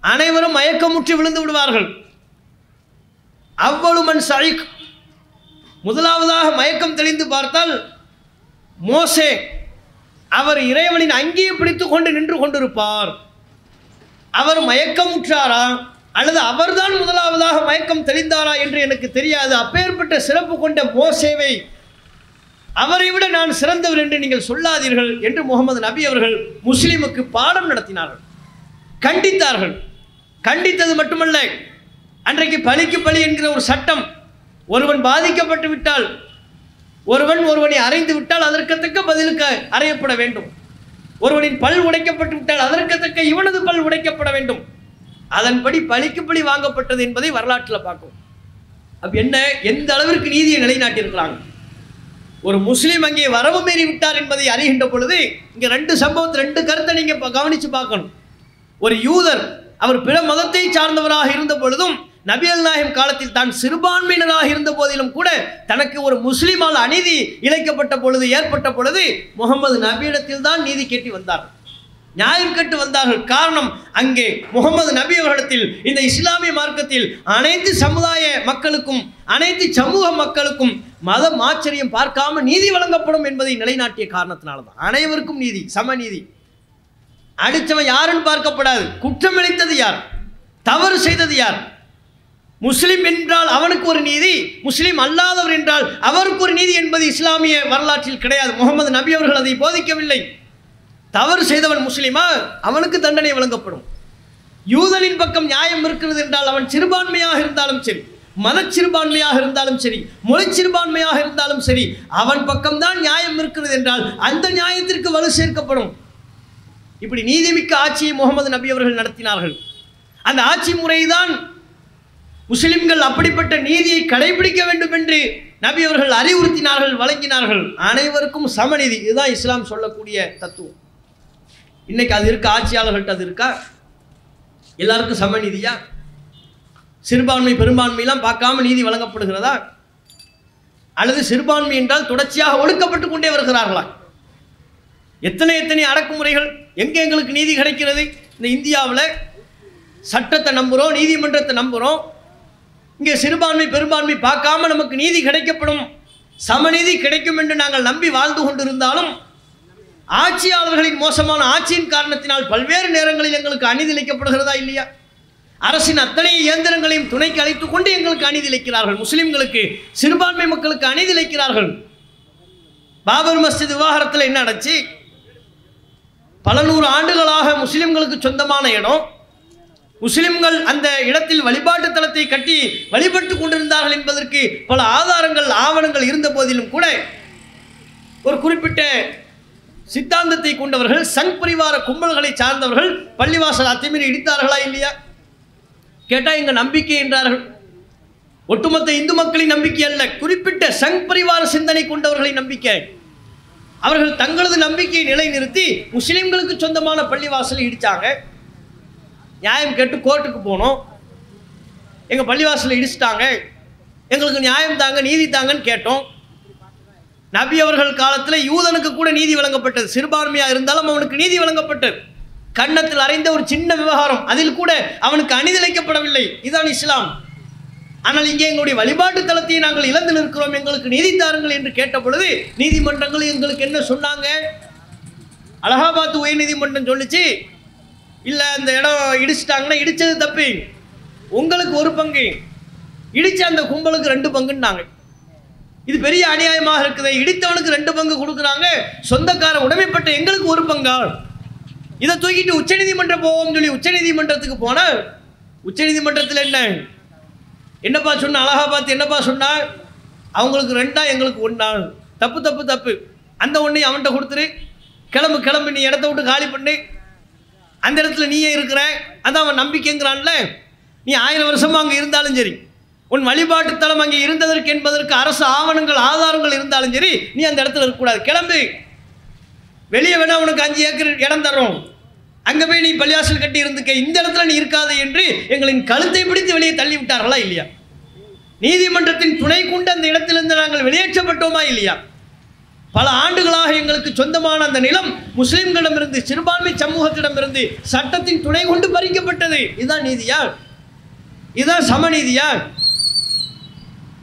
[SPEAKER 1] அனைவரும் மயக்கமுற்றி விழுந்து விடுவார்கள். அவ்வளவு மண் சழிக்கும் முதலாவதாக மயக்கம் தெளிந்து பார்த்தால் மோசே அவர் இறைவனின் அங்கேயே பிடித்து கொண்டு நின்று கொண்டிருப்பார். அவர் மயக்கமுற்றாரா? அல்லது அவர்தான் முதலாவதாக மயக்கம் தெளிந்தாரா என்று எனக்கு தெரியாது. அப்பேற்பட்ட சிறப்பு கொண்ட மோசேவை அவரை விட நான் சிறந்தவர் என்று நீங்கள் சொல்லாதீர்கள் என்று முகமது நபி அவர்கள் முஸ்லீமுக்கு பாடம் நடத்தினார்கள். கண்டித்தார்கள். கண்டித்தது மட்டுமல்ல அன்றைக்கு பழிக்கு பழி என்கிற ஒரு சட்டம் ஒருவன் பாதிக்கப்பட்டு விட்டால் ஒருவன் ஒருவனை அறைந்து விட்டால் அதற்கத்தக்க பதிலுக்கு அறையப்பட வேண்டும். ஒருவனின் பல் உடைக்கப்பட்டு விட்டால் அதற்கத்தக்க இவனது பல் உடைக்கப்பட வேண்டும். அதன்படி பழிக்கு பழி வாங்கப்பட்டது என்பதை வரலாற்றில் பார்க்கும் அப்ப என்ன எந்த அளவிற்கு நீதியை நிலைநாட்டியிருக்கிறாங்க? ஒரு முஸ்லீம் அங்கே வரவு மீறி விட்டார் என்பதை அறிகின்ற பொழுது இங்கே ரெண்டு சம்பவத்தை ரெண்டு கருத்தை நீங்கள் கவனித்து பார்க்கணும். ஒரு யூதர் அவர் பிற மதத்தை சார்ந்தவராக இருந்த பொழுதும் நபி அல் நாயகம் காலத்தில் தான் சிறுபான்மையினராக இருந்த போதிலும் கூட தனக்கு ஒரு முஸ்லீமால் அநீதி இழைக்கப்பட்ட பொழுது ஏற்பட்ட பொழுது முகமது நபியிடத்தில் தான் நீதி கேட்டு வந்தார். நியாயம் கேட்டு வந்தார்கள். காரணம் அங்கே முகமது நபி அவர்களிடத்தில் இந்த இஸ்லாமிய மார்க்கத்தில் அனைத்து சமுதாய மக்களுக்கும் அனைத்து சமூக மக்களுக்கும் மதம் ஆச்சரியம் பார்க்காம நீதி வழங்கப்படும் என்பதை நிலைநாட்டிய காரணத்தினால தான் அனைவருக்கும் நீதி சமநீதி அடித்தவன் யாருன்னு பார்க்கப்படாது. குற்றம் இழைத்தது யார்? தவறு செய்தது யார்? முஸ்லிம் என்றால் அவனுக்கு ஒரு நீதி முஸ்லீம் அல்லாதவர் என்றால் அவருக்கு ஒரு நீதி என்பது இஸ்லாமிய வரலாற்றில் கிடையாது. முகமது நபி அவர்கள் அதை போதிக்கவில்லை. தவறு செய்தவன் முஸ்லீமா? அவனுக்கு தண்டனை வழங்கப்படும். யூதனின் பக்கம் நியாயம் இருக்கிறது என்றால் அவன் சிறுபான்மையாக இருந்தாலும் சரி மத சிறுபான்மையாக இருந்தாலும் சரி மொழி சிறுபான்மையாக இருந்தாலும் சரி அவன் பக்கம்தான் நியாயம் இருக்கிறது என்றால் அந்த நியாயத்திற்கு வலு சேர்க்கப்படும். இப்படி நீதிமிக்க ஆட்சியை முகமது நபி அவர்கள் நடத்தினார்கள். அந்த ஆட்சி முறைதான் முஸ்லிம்கள் அப்படிப்பட்ட நீதியை கடைபிடிக்க வேண்டும் என்று நபி அவர்கள் அறிவுறுத்தினார்கள் வழங்கினார்கள். அனைவருக்கும் சமநீதி. இதுதான் இஸ்லாம் சொல்லக்கூடிய தத்துவம். இன்னைக்கு அது இருக்கா? ஆட்சியாளர்கள்ட்ட அது இருக்கா? எல்லாருக்கும் சமநீதியா? சிறுபான்மை பெரும்பான்மையெல்லாம் பார்க்காம நீதி வழங்கப்படுகிறதா? அல்லது சிறுபான்மை என்றால் தொடர்ச்சியாக ஒடுக்கப்பட்டு கொண்டே வருகிறார்களா? எத்தனை எத்தனை அடக்குமுறைகள்? எங்கே எங்களுக்கு நீதி கிடைக்கிறது? இந்த இந்தியாவில் சட்டத்தை நம்புகிறோம் நீதிமன்றத்தை நம்புகிறோம் இங்கே சிறுபான்மை பெரும்பான்மை பார்க்காம நமக்கு நீதி கிடைக்கப்படும். சமநீதி கிடைக்கும் என்று நாங்கள் நம்பி வாழ்ந்து கொண்டிருந்தாலும் ஆட்சியாளர்களின் மோசமான ஆட்சியின் காரணத்தினால் பல்வேறு நேரங்களில் எங்களுக்கு அநீதிழைக்கப்படுகிறதா இல்லையா? அரசின் அத்தனை இயந்திரங்களையும் துணைக்கு அழைத்துக் கொண்டு எங்களுக்கு அநீதிழைக்கிறார்கள் முஸ்லிம்களுக்கு சிறுபான்மை மக்களுக்கு அநீதிழைக்கிறார்கள் பாபர் மஸ்ஜித் விவகாரத்தில் என்ன நடந்துச்சு? பல நூறு ஆண்டுகளாக முஸ்லிம்களுக்கு சொந்தமான இடம். முஸ்லிம்கள் அந்த இடத்தில் வழிபாட்டு தலத்தை கட்டி வழிபட்டு கொண்டிருந்தார்கள் என்பதற்கு பல ஆதாரங்கள் ஆவணங்கள் இருந்த போதிலும் கூட ஒரு குறிப்பிட்ட சித்தாந்தத்தை கொண்டவர்கள் சங் பரிவார கும்பல்களை சார்ந்தவர்கள் பள்ளிவாசல் அத்துமீறி இடித்தார்களா இல்லையா? கேட்டால் எங்கள் நம்பிக்கை என்றார்கள். ஒட்டுமொத்த இந்து மக்களின் நம்பிக்கை அல்ல. குறிப்பிட்ட சங் பரிவார சிந்தனை கொண்டவர்களின் நம்பிக்கை. அவர்கள் தங்களது நம்பிக்கையை நிலைநிறுத்தி முஸ்லிம்களுக்கு சொந்தமான பள்ளிவாசலை இடித்தாங்க நியாயம் கேட்டு கோர்ட்டுக்கு போனோம். எங்கள் பள்ளிவாசலை இடிச்சிட்டாங்க. எங்களுக்கு நியாயம் தாங்க நீதி தாங்கன்னு கேட்டோம். நபி அவர்கள் காலத்தில் யூதனுக்கு கூட நீதி வழங்கப்பட்டது. சிறுபான்மையாக இருந்தாலும் அவனுக்கு நீதி வழங்கப்பட்டது. கன்னத்தில் அறைந்த ஒரு சின்ன விவகாரம். அதில் கூட அவனுக்கு அநீதிழைக்கப்படவில்லை இதுதான் இஸ்லாம். ஆனால் இங்கே எங்களுடைய வழிபாட்டு தளத்தை நாங்கள் இழந்து நிற்கிறோம். எங்களுக்கு நீதி தாருங்கள் என்று கேட்ட பொழுது நீதிமன்றங்கள் எங்களுக்கு என்ன சொன்னாங்க? அலகாபாத் உயர்நீதிமன்றம் சொல்லிச்சு இல்லை அந்த இடம் இடிச்சிட்டாங்கன்னா இடித்தது தப்பு. உங்களுக்கு ஒரு பங்கு. இடித்த அந்த கும்பலுக்கு ரெண்டு பங்குன்னாங்க. இது பெரிய அநியாயமாக இருக்குது. இடித்தவனுக்கு ரெண்டு பங்கு கொடுக்குறாங்க. சொந்தக்கார உடமைப்பட்ட எங்களுக்கு ஒரு பங்கா? இதை தூக்கிட்டு உச்சநீதிமன்றம் போவோம்னு சொல்லி உச்சநீதிமன்றத்துக்கு போனால் உச்சநீதிமன்றத்தில் என்ன? என்னப்பா சொன்ன? அலகாபாத் என்னப்பா சொன்னால் அவங்களுக்கு ரெண்டா எங்களுக்கு ஒன்றா தப்பு தப்பு தப்பு. அந்த ஒன்றையும் அவன்கிட்ட கொடுத்துரு. கிளம்பு கிளம்பு. நீ இடத்த விட்டு காலி பண்ணு. அந்த இடத்துல நீயே இருக்கிற அதான் அவன் நம்பிக்கைங்கிறான்ல. நீ ஆயிரம் வருஷமும் அங்கே இருந்தாலும் சரி உன் வழிபாட்டுத்தலம் அங்கே இருந்ததற்கு என்பதற்கு அரசு ஆவணங்கள் ஆதாரங்கள் இருந்தாலும் சரி நீ அந்த இடத்துல இருக்கக்கூடாது. கிளம்பு. வெளியே வேணா உனக்கு அஞ்சு ஏக்கர் இடம் தர்றோம். அங்கே போய் நீ பள்ளியாசல் கட்டி இருந்துக்க. இந்த இடத்துல நீ இருக்காது என்று எங்களின் கழுத்தை பிடித்து வெளியே தள்ளி விட்டார்களா இல்லையா? நீதிமன்றத்தின் துணை கொண்டு அந்த இடத்திலிருந்து நாங்கள் வெளியேற்றப்பட்டோமா இல்லையா? பல ஆண்டுகளாக எங்களுக்கு சொந்தமான அந்த நிலம் முஸ்லிம்களிடமிருந்து சிறுபான்மை சமூகத்திடமிருந்து சட்டத்தின் துணை கொண்டு பறிக்கப்பட்டது. இதுதான் நீதியா இதுதான் சமநீதியா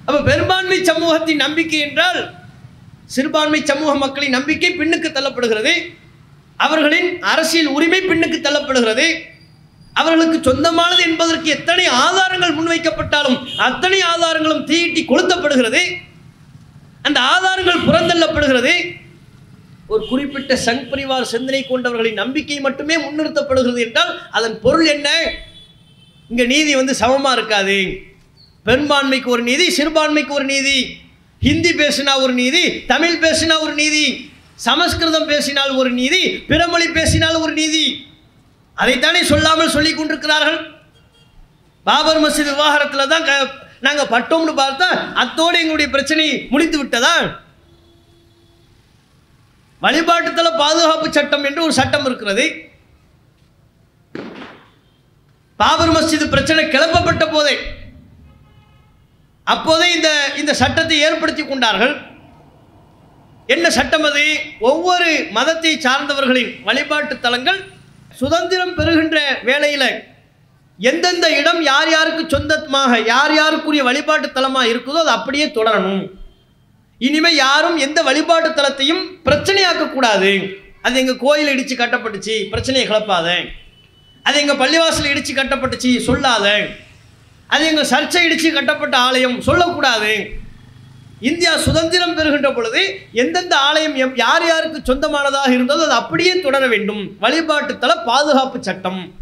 [SPEAKER 1] அப்ப பெரும்பான்மை சமூகத்தின் நம்பிக்கை என்றால் சிறுபான்மை சமூக மக்களின் நம்பிக்கை பின்னுக்கு தள்ளப்படுகிறது. அவர்களின் அரசியல் உரிமை பின்னுக்கு தள்ளப்படுகிறது. அவர்களுக்கு சொந்தமானது என்பதற்கு எத்தனை ஆதாரங்கள் முன்வைக்கப்பட்டாலும் அத்தனை ஆதாரங்களும் தீயிட்டி கொளுத்தப்படுகிறது. அந்த ஆதாரங்கள் புறந்தள்ளப்படுகிறது. ஒரு குறிப்பிட்ட சங் பரிவார் சிந்தனை கொண்டவர்களின் நம்பிக்கை மட்டுமே முன்னிறுத்தப்படுகிறது என்றால் அதன் பொருள் என்ன? இங்கே நீதி வந்து சமமாக இருக்காது. பெரும்பான்மைக்கு ஒரு நீதி சிறுபான்மைக்கு ஒரு நீதி. ஹிந்தி பேசினா ஒரு நீதி தமிழ் பேசினா ஒரு நீதி. சமஸ்கிருதம் பேசினால் ஒரு நீதி பிறமொழி பேசினால் ஒரு நீதி. அதைத்தானே சொல்லாமல் சொல்லிக் கொண்டிருக்கிறார்கள்? பாபர் மசீத் விவகாரத்தில் தான் க நாங்கள் பட்டோம்னு பார்த்தா அத்தோடு எங்களுடைய பிரச்சனை முடிந்து விட்டதா வழிபாட்டுத்தல பாதுகாப்பு சட்டம் என்று ஒரு சட்டம் இருக்கிறது. பாபர் மஸ்ஜித் பிரச்சனை கிளப்பப்பட்ட போதே அப்போதே இந்த இந்த சட்டத்தை ஏற்படுத்தி கொண்டார்கள். என்ன சட்டம் அது? ஒவ்வொரு மதத்தை சார்ந்தவர்களின் வழிபாட்டு தலங்கள் சுதந்திரம் பெறுகின்ற வேளையில் எந்தெந்த இடம் யார் யாருக்கு சொந்தமாக யார் யாருக்குரிய வழிபாட்டு தலமாக இருக்குதோ அது அப்படியே தொடரணும். இனிமேல் யாரும் எந்த வழிபாட்டு தலத்தையும் பிரச்சனையாக்கக்கூடாது அது எங்கள் கோயில் இடித்து கட்டப்பட்டுச்சு பிரச்சனையை கிளப்பாத. அது எங்கள் பள்ளிவாசல் இடித்து கட்டப்பட்டுச்சு சொல்லாத. அது எங்கள் சர்ச்சை இடித்து கட்டப்பட்ட ஆலயம் சொல்லக்கூடாது. இந்தியா சுதந்திரம் பெறுகின்ற பொழுது எந்தெந்த ஆலயம் எம்- யார் யாருக்கு சொந்தமானதாக இருந்ததோ அது அப்படியே தொடர வேண்டும். வழிபாட்டு தல பாதுகாப்பு சட்டம்.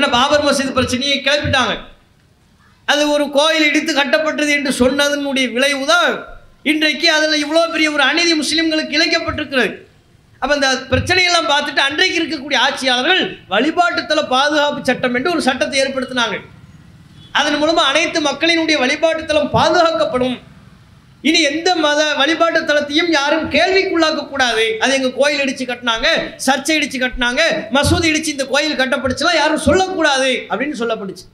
[SPEAKER 1] ஆனால் பாபர் மசீது பிரச்சனையை கிளப்பிட்டாங்க. அது ஒரு கோயில் இடித்து கட்டப்பட்டது என்று சொன்னதனுடைய விளைவுதான். இன்றைக்கு அதில் இவ்வளோ பெரிய ஒரு அநீதி முஸ்லீம்களுக்கு இழைக்கப்பட்டிருக்கிறது. அப்போ இந்த பிரச்சனையெல்லாம் பார்த்துட்டு அன்றைக்கு இருக்கக்கூடிய ஆட்சியாளர்கள் வழிபாட்டுத்தல பாதுகாப்பு சட்டம் என்று ஒரு சட்டத்தை ஏற்படுத்தினாங்க. அதன் மூலமாக அனைத்து மக்களினுடைய வழிபாட்டுத்தலம் பாதுகாக்கப்படும். இனி எந்த மத வழிபாட்டு தலத்தையும் யாரும் கேள்விக்குள்ளாக்க கூடாது. அது எங்க கோயில் இடிச்சு கட்டினாங்க சர்ச்சை இடிச்சு கட்டினாங்க மசூதி இடிச்சு இந்த கோயில் கட்டப்படுச்சுலாம் யாரும் சொல்லக்கூடாது அப்படின்னு சொல்லப்பட்டுச்சு.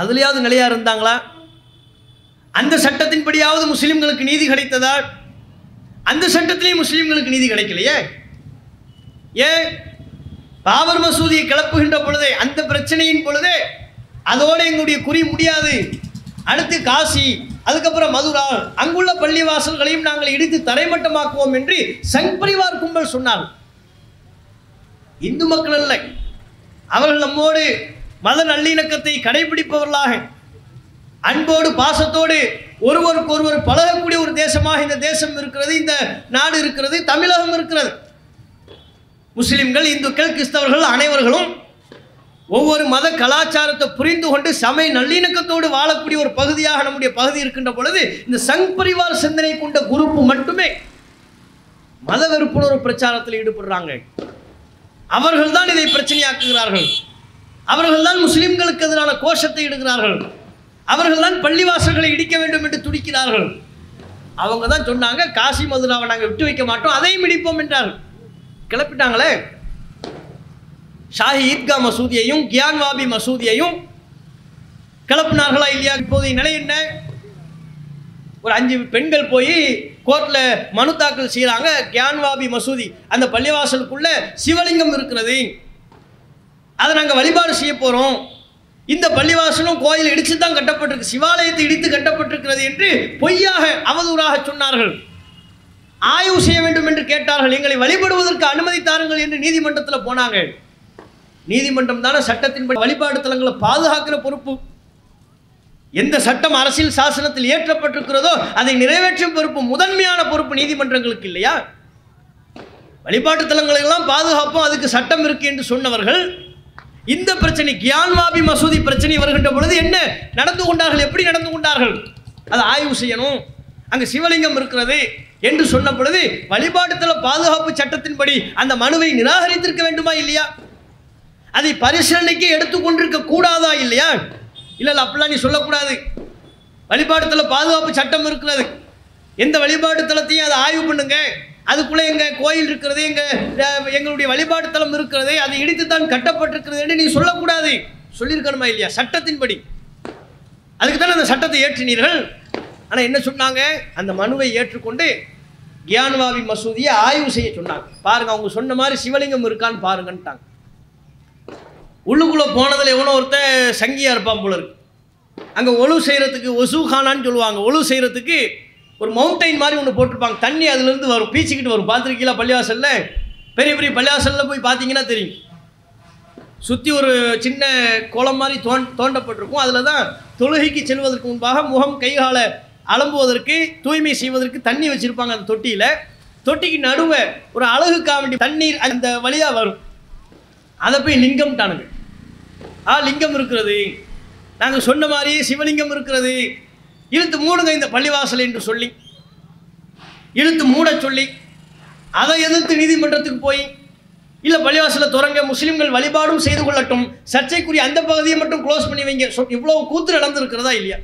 [SPEAKER 1] அதுலயாவது நிலையா இருந்தாங்களா? அந்த சட்டத்தின்படியாவது முஸ்லிம்களுக்கு நீதி கிடைத்ததா? அந்த சட்டத்திலேயும் முஸ்லிம்களுக்கு நீதி கிடைக்கலையே. ஏன் பாபர் மசூதியை கிளப்புகின்ற பொழுதே அந்த பிரச்சனையின் பொழுதே அதோடு எங்களுடைய குறி முடியாது. அடுத்து காசி. அதுக்கப்புறம் மதுரா அங்குள்ள பள்ளிவாசல்களையும் நாங்கள் இடித்து தரைமட்டமாக்குவோம் என்று சங் பரிவார் கும்பல் சொன்னார். இந்து மக்கள் அல்ல அவர்கள் நம்மோடு மத நல்லிணக்கத்தை கடைபிடிப்பவர்களாக அன்போடு பாசத்தோடு ஒருவருக்கு ஒருவர் பழகக்கூடிய ஒரு தேசமாக இந்த தேசம் இருக்கிறது இந்த நாடு இருக்கிறது தமிழகம் இருக்கிறது. முஸ்லிம்கள் இந்துக்கள் கிறிஸ்தவர்கள் அனைவர்களும் ஒவ்வொரு மத கலாச்சாரத்தை புரிந்து கொண்டு சமய நல்லிணக்கத்தோடு வாழக்கூடிய ஒரு பகுதியாக நம்முடைய பகுதி இருக்கின்ற பொழுது இந்த சங் பரிவார் சிந்தனை கொண்ட குரூப் மட்டுமே மத வெறுப்புணர்வு பிரச்சாரத்தில் ஈடுபடுறாங்க. அவர்கள் தான் இதை பிரச்சனையாக்குகிறார்கள். அவர்கள் தான் முஸ்லிம்களுக்கு எதிரான கோஷத்தை இடுகிறார்கள். அவர்கள் தான் பள்ளிவாசல்களை இடிக்க வேண்டும் என்று துடிக்கிறார்கள். அவங்க தான் சொன்னாங்க காசி மதுராவை நாங்கள் விட்டு வைக்க மாட்டோம் அதையும் இடிப்போம் என்றார்கள். கிளப்பிட்டாங்களே? ஷாஹி ஈத்கா மசூதியையும் கியான்வாபி மசூதியையும் கிளப்பினார்களா இல்லையா? இப்போதைய நிலை என்ன? ஒரு அஞ்சு பெண்கள் போய் கோர்ட்டில் மனு தாக்கல் செய்கிறாங்க கியான்வாபி மசூதி அந்த பள்ளிவாசலுக்குள்ள சிவலிங்கம் இருக்கிறது. அதை நாங்கள் வழிபாடு செய்ய போகிறோம் இந்த பள்ளிவாசலும் கோயில் இடித்து தான் கட்டப்பட்டிருக்கு. சிவாலயத்தை இடித்து கட்டப்பட்டிருக்கிறது என்று பொய்யாக அவதூறாக சொன்னார்கள். ஆய்வு செய்ய வேண்டும் என்று கேட்டார்கள். எங்களை வழிபடுவதற்கு அனுமதி தாருங்கள் என்று நீதிமன்றத்தில் போனாங்க. நீதிமன்றம் தானே சட்டத்தின்படி வழிபாடு தலங்களை பாதுகாக்கிற பொறுப்பு. எந்த சட்டம் அரசியல் சாசனத்தில் ஏற்றப்பட்டிருக்கிறதோ அதை நிறைவேற்றும் பொறுப்பு முதன்மையான பொறுப்பு நீதிமன்றங்களுக்கு இல்லையா? வழிபாட்டு தலங்களெல்லாம் பாதுகாப்போம் அதுக்கு சட்டம் இருக்கு என்று சொன்னவர்கள் இந்த பிரச்சனை கியான்வாபி மசூதி பிரச்சனை வருகின்ற பொழுது என்ன? நடந்து கொண்டார்கள் எப்படி நடந்து கொண்டார்கள்? அதை ஆய்வு செய்யணும். அங்கே சிவலிங்கம் இருக்கிறது என்று சொன்ன பொழுது வழிபாட்டுத்தல பாதுகாப்பு சட்டத்தின்படி அந்த மனுவை நிராகரித்திருக்க வேண்டுமா இல்லையா? அதை பரிசீலனைக்கு எடுத்துக்கொண்டிருக்க கூடாதா இல்லையா? இல்லை இல்லை அப்படிலாம் நீ சொல்லக்கூடாது. வழிபாடுத்தில் பாதுகாப்பு சட்டம் இருக்கிறது. எந்த வழிபாட்டுத்தலத்தையும் அதை ஆய்வு பண்ணுங்க. அதுக்குள்ளே எங்கள் கோயில் இருக்கிறது எங்கள் எங்களுடைய வழிபாட்டு தலம் இருக்கிறது அதை இடித்து தான் கட்டப்பட்டிருக்கிறது என்று நீ சொல்லக்கூடாது. சொல்லியிருக்கணுமா இல்லையா? சட்டத்தின்படி. அதுக்கு தானே அந்த சட்டத்தை ஏற்றினீர்கள். ஆனால் என்ன சொன்னாங்க? அந்த மனுவை ஏற்றுக்கொண்டு கியான்வாவி மசூதியை ஆய்வு செய்ய சொன்னாங்க. பாருங்கள் அவங்க சொன்ன மாதிரி சிவலிங்கம் இருக்கான்னு பாருங்கன்ட்டாங்க. உள்ளுக்குள்ளே போனதில் எவனோ ஒருத்தன் சங்கியாக இருப்பான் போல இருக்கு. அங்கே ஒழு செய்கிறதுக்கு ஒசுகானான்னு சொல்லுவாங்க. ஒழு செய்கிறதுக்கு ஒரு மவுண்டைன் மாதிரி ஒன்று போட்டிருப்பாங்க. தண்ணி அதுலேருந்து வரும். பீச்சிக்கிட்டு வரும். பார்த்துருக்கீங்களா பள்ளிவாசலில்? பெரிய பெரிய பள்ளிவாசலில் போய் பார்த்தீங்கன்னா தெரியும். சுற்றி ஒரு சின்ன குளம் மாதிரி தோன் தோண்டப்பட்டிருக்கும். அதில் தான் தொழுகைக்கு செல்வதற்கு முன்பாக முகம் கைகால அலம்புவதற்கு தூய்மை செய்வதற்கு தண்ணி வச்சுருப்பாங்க அந்த தொட்டியில். தொட்டிக்கு நடுவே ஒரு அழகு வேண்டி தண்ணீர் அந்த வழியாக வரும். அதை போய் லிங்கம்ட்டானுங்க ஆ லிங்கம் இருக்கிறது. நாங்கள் சொன்ன மாதிரியே சிவலிங்கம் இருக்கிறது. இழுத்து மூடுங்க இந்த பள்ளிவாசல் என்று சொல்லி. இழுத்து மூட சொல்லி. அதை எதிர்த்து நீதிமன்றத்துக்கு போய் இல்லை பள்ளிவாசலை துறங்க முஸ்லீம்கள் வழிபாடும் செய்து கொள்ளட்டும். சர்ச்சைக்குரிய அந்த பகுதியை மட்டும் க்ளோஸ் பண்ணி வைங்க. சொ இவ்வளோ கூத்து நடந்திருக்கிறதா இல்லையா?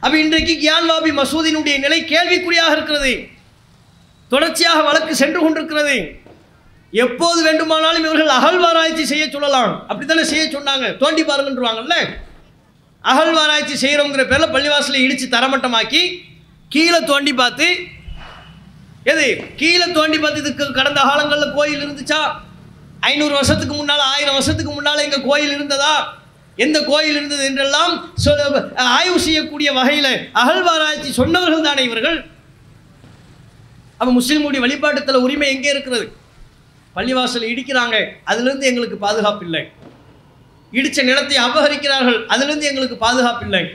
[SPEAKER 1] அப்போ இன்றைக்கு கியான்வாபி மசூதினுடைய நிலை கேள்விக்குறியாக இருக்கிறது. தொடர்ச்சியாக வழக்கு சென்று கொண்டிருக்கிறது. எப்போது வேண்டுமானாலும் இவர்கள் அகழ்வாராய்ச்சி செய்ய சொல்லலாம். அப்படித்தானே செய்ய சொன்னாங்க. தோண்டி பாருங்கன்றாங்கல்ல அகழ்வாராய்ச்சி செய்கிறோங்கிற பேரில் பள்ளிவாசலை இடித்து தரமட்டமாக்கி கீழே தோண்டி பார்த்து எது? கீழே தோண்டி பார்த்து இதுக்கு கடந்த காலங்களில் கோயில் இருந்துச்சா? ஐநூறு வருஷத்துக்கு முன்னால் ஆயிரம் வருஷத்துக்கு முன்னால் எங்கள் கோயில் இருந்ததா? எந்த கோயில் இருந்தது என்றெல்லாம் ஆய்வு செய்யக்கூடிய வகையில் அகழ்வாராய்ச்சி சொன்னவர்கள் தானே இவர்கள்? அப்போ முஸ்லீமுடைய வழிபாட்டுத்தில் உரிமை எங்கே இருக்கிறது? பள்ளிவாசல் இடிக்கிறாங்க அதுலேருந்து எங்களுக்கு பாதுகாப்பு இல்லை இடித்த நிலத்தை அபகரிக்கிறார்கள் அதுலேருந்து எங்களுக்கு பாதுகாப்பு இல்லை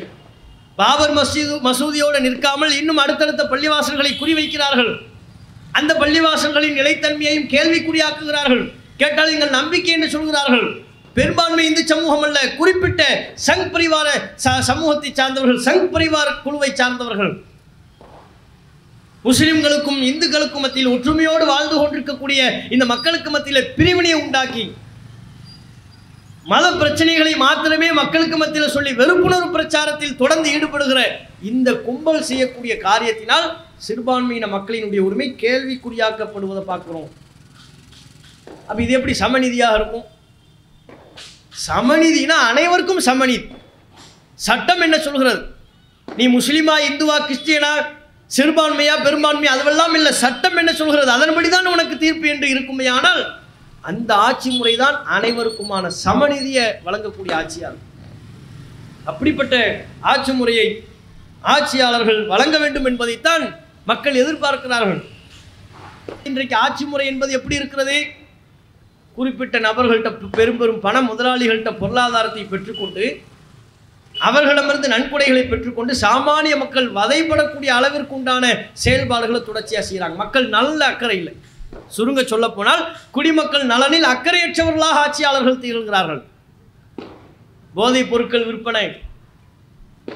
[SPEAKER 1] பாபர் மசீது மசூதியோடு நிற்காமல் இன்னும் அடுத்தடுத்த பள்ளிவாசல்களை குறிவைக்கிறார்கள். அந்த பள்ளிவாசல்களின் நிலைத்தன்மையையும் கேள்விக்குறியாக்குகிறார்கள். கேட்டால் எங்கள் நம்பிக்கை என்று சொல்கிறார்கள். பெரும்பான்மை இந்து சமூகம் அல்ல குறிப்பிட்ட சங் பரிவார ச- சமூகத்தை சார்ந்தவர்கள் சங் பரிவார குழுவை சார்ந்தவர்கள். முஸ்லிம்களுக்கும் இந்துக்களுக்கும் மத்தியில் ஒற்றுமையோடு வாழ்ந்து கொண்டிருக்கக்கூடிய இந்த மக்களுக்கு மத்தியில் பிரிவினையை உண்டாக்கி மத பிரச்சனைகளை மாத்திரமே மக்களுக்கு மத்தியில் சொல்லி வெறுப்புணர்வு பிரச்சாரத்தில் தொடர்ந்து ஈடுபடுகிற இந்த கும்பல் செய்யக்கூடிய காரியத்தினால் சிறுபான்மையின மக்களினுடைய உரிமை கேள்விக்குறியாக்கப்படுவதை பார்க்குறோம். அப்போ இது எப்படி சமநிதியாக இருக்கும்? சமநிதினா அனைவருக்கும் சமநீதி. சட்டம் என்ன சொல்கிறது? நீ முஸ்லீமா இந்துவா கிறிஸ்டியனா சிறுபான்மையா பெரும்பான்மையா அதுவெல்லாம் இல்லை. சட்டம் என்ன சொல்கிறது? அதன்படி தான் உனக்கு தீர்ப்பு என்று இருக்குமே. ஆனால் அந்த ஆட்சி முறை தான் அனைவருக்குமான சமநிதியை வழங்கக்கூடிய ஆட்சியாக அப்படிப்பட்ட ஆட்சி முறையை ஆட்சியாளர்கள் வழங்க வேண்டும் என்பதைத்தான் மக்கள் எதிர்பார்க்கிறார்கள். இன்றைக்கு ஆட்சி முறை என்பது எப்படி இருக்கிறது? குறிப்பிட்ட நபர்கள்ட்ட பெரும் பெரும் பண முதலாளிகள்கிட்ட பொருளாதாரத்தை பெற்றுக்கொண்டு அவர்களிடமிருந்து நன்கொடைகளை பெற்றுக்கொண்டு சாமானிய மக்கள் வதைப்படக்கூடிய அளவிற்கு உண்டான செயல்பாடுகளை தொடர்ச்சியாக செய்கிறாங்க மக்கள் நல்ல அக்கறை இல்லை. சுருங்க சொல்ல போனால் குடிமக்கள் நலனில் அக்கறையற்றவர்களாக ஆட்சியாளர்கள் திகழ்கிறார்கள். போதைப் பொருட்கள் விற்பனை.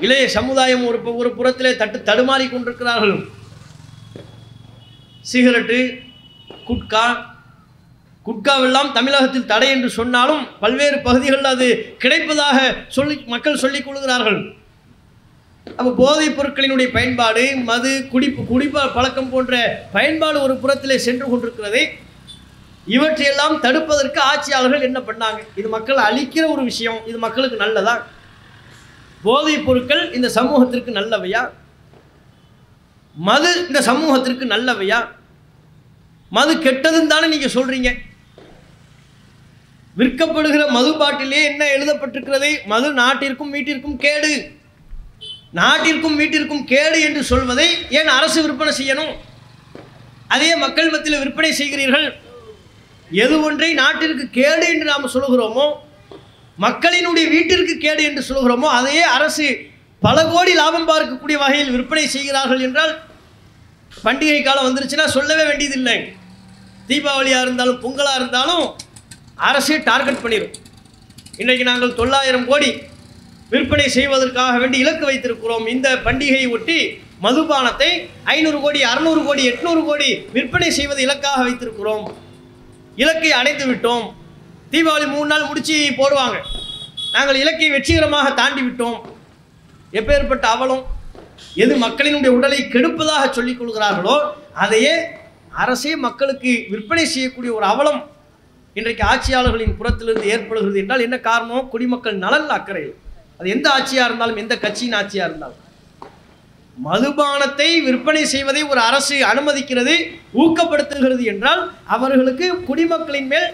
[SPEAKER 1] இளைய சமுதாயம் ஒரு ஒரு புறத்திலே தட்டு தடுமாறி கொண்டிருக்கிறார்கள். சிகரெட்டு குட்கா குட்காவெல்லாம் தமிழகத்தில் தடை என்று சொன்னாலும் பல்வேறு பகுதிகளில் அது கிடைப்பதாக சொல்லி மக்கள் சொல்லிக் கொள்கிறார்கள். அப்போ போதைப் பொருட்களினுடைய பயன்பாடு மது குடிப்பு குடிப்ப பழக்கம் போன்ற பயன்பாடு ஒரு புறத்திலே சென்று கொண்டிருக்கிறது இவற்றையெல்லாம் தடுப்பதற்கு ஆட்சியாளர்கள் என்ன பண்ணாங்க? இது மக்கள் அழிக்கிற ஒரு விஷயம் இது மக்களுக்கு நல்லதா? போதைப் பொருட்கள் இந்த சமூகத்திற்கு நல்லவையா? மது இந்த சமூகத்திற்கு நல்லவையா? மது கெட்டதுன்னு தானே நீங்கள் சொல்கிறீங்க விற்கப்படுகிற மது பாட்டிலே என்ன எழுதப்பட்டிருக்கிறது மது நாட்டிற்கும் வீட்டிற்கும் கேடு. நாட்டிற்கும் வீட்டிற்கும் கேடு என்று சொல்வதை ஏன் அரசு விற்பனை செய்யணும்? அதே மக்கள் மத்தியில் விற்பனை செய்கிறீர்கள். எது ஒன்றை நாட்டிற்கு கேடு என்று நாம் சொல்கிறோமோ மக்களினுடைய வீட்டிற்கு கேடு என்று சொல்கிறோமோ அதையே அரசு பல கோடி லாபம் பார்க்கக்கூடிய வகையில் விற்பனை செய்கிறார்கள் என்றால் பண்டிகை காலம் வந்துருச்சுன்னா சொல்லவே வேண்டியதில்லை. தீபாவளியாக இருந்தாலும் பொங்கலாக இருந்தாலும் அரசே டார்கெட் பண்ணிடும் இன்றைக்கு நாங்கள் தொள்ளாயிரம் கோடி விற்பனை செய்வதற்காக வேண்டி இலக்கு வைத்திருக்கிறோம். இந்த பண்டிகையை ஒட்டி மதுபானத்தை ஐநூறு கோடி அறுநூறு கோடி எட்நூறு கோடி விற்பனை செய்வது இலக்காக வைத்திருக்கிறோம். இலக்கை அடைத்து விட்டோம். தீபாவளி மூணு நாள் முடிச்சு போடுவாங்க. நாங்கள் இலக்கை வெற்றிகரமாக தாண்டி விட்டோம். எப்பேற்பட்ட அவலம் எது மக்களினுடைய உடலை கெடுப்பதாக சொல்லிக் கொள்கிறார்களோ அதையே அரசே மக்களுக்கு விற்பனை செய்யக்கூடிய ஒரு அவலம் இன்றைக்கு ஆட்சியாளர்களின் புறத்திலிருந்து ஏற்படுகிறது என்றால் என்ன காரணம்? குடிமக்கள் நலன் அக்கறை. அது எந்த ஆட்சியாக இருந்தாலும் எந்த கட்சியின் ஆட்சியாக இருந்தாலும். மதுபானத்தை விற்பனை செய்வதை ஒரு அரசு அனுமதிக்கிறது ஊக்கப்படுத்துகிறது என்றால் அவர்களுக்கு குடிமக்களின் மேல்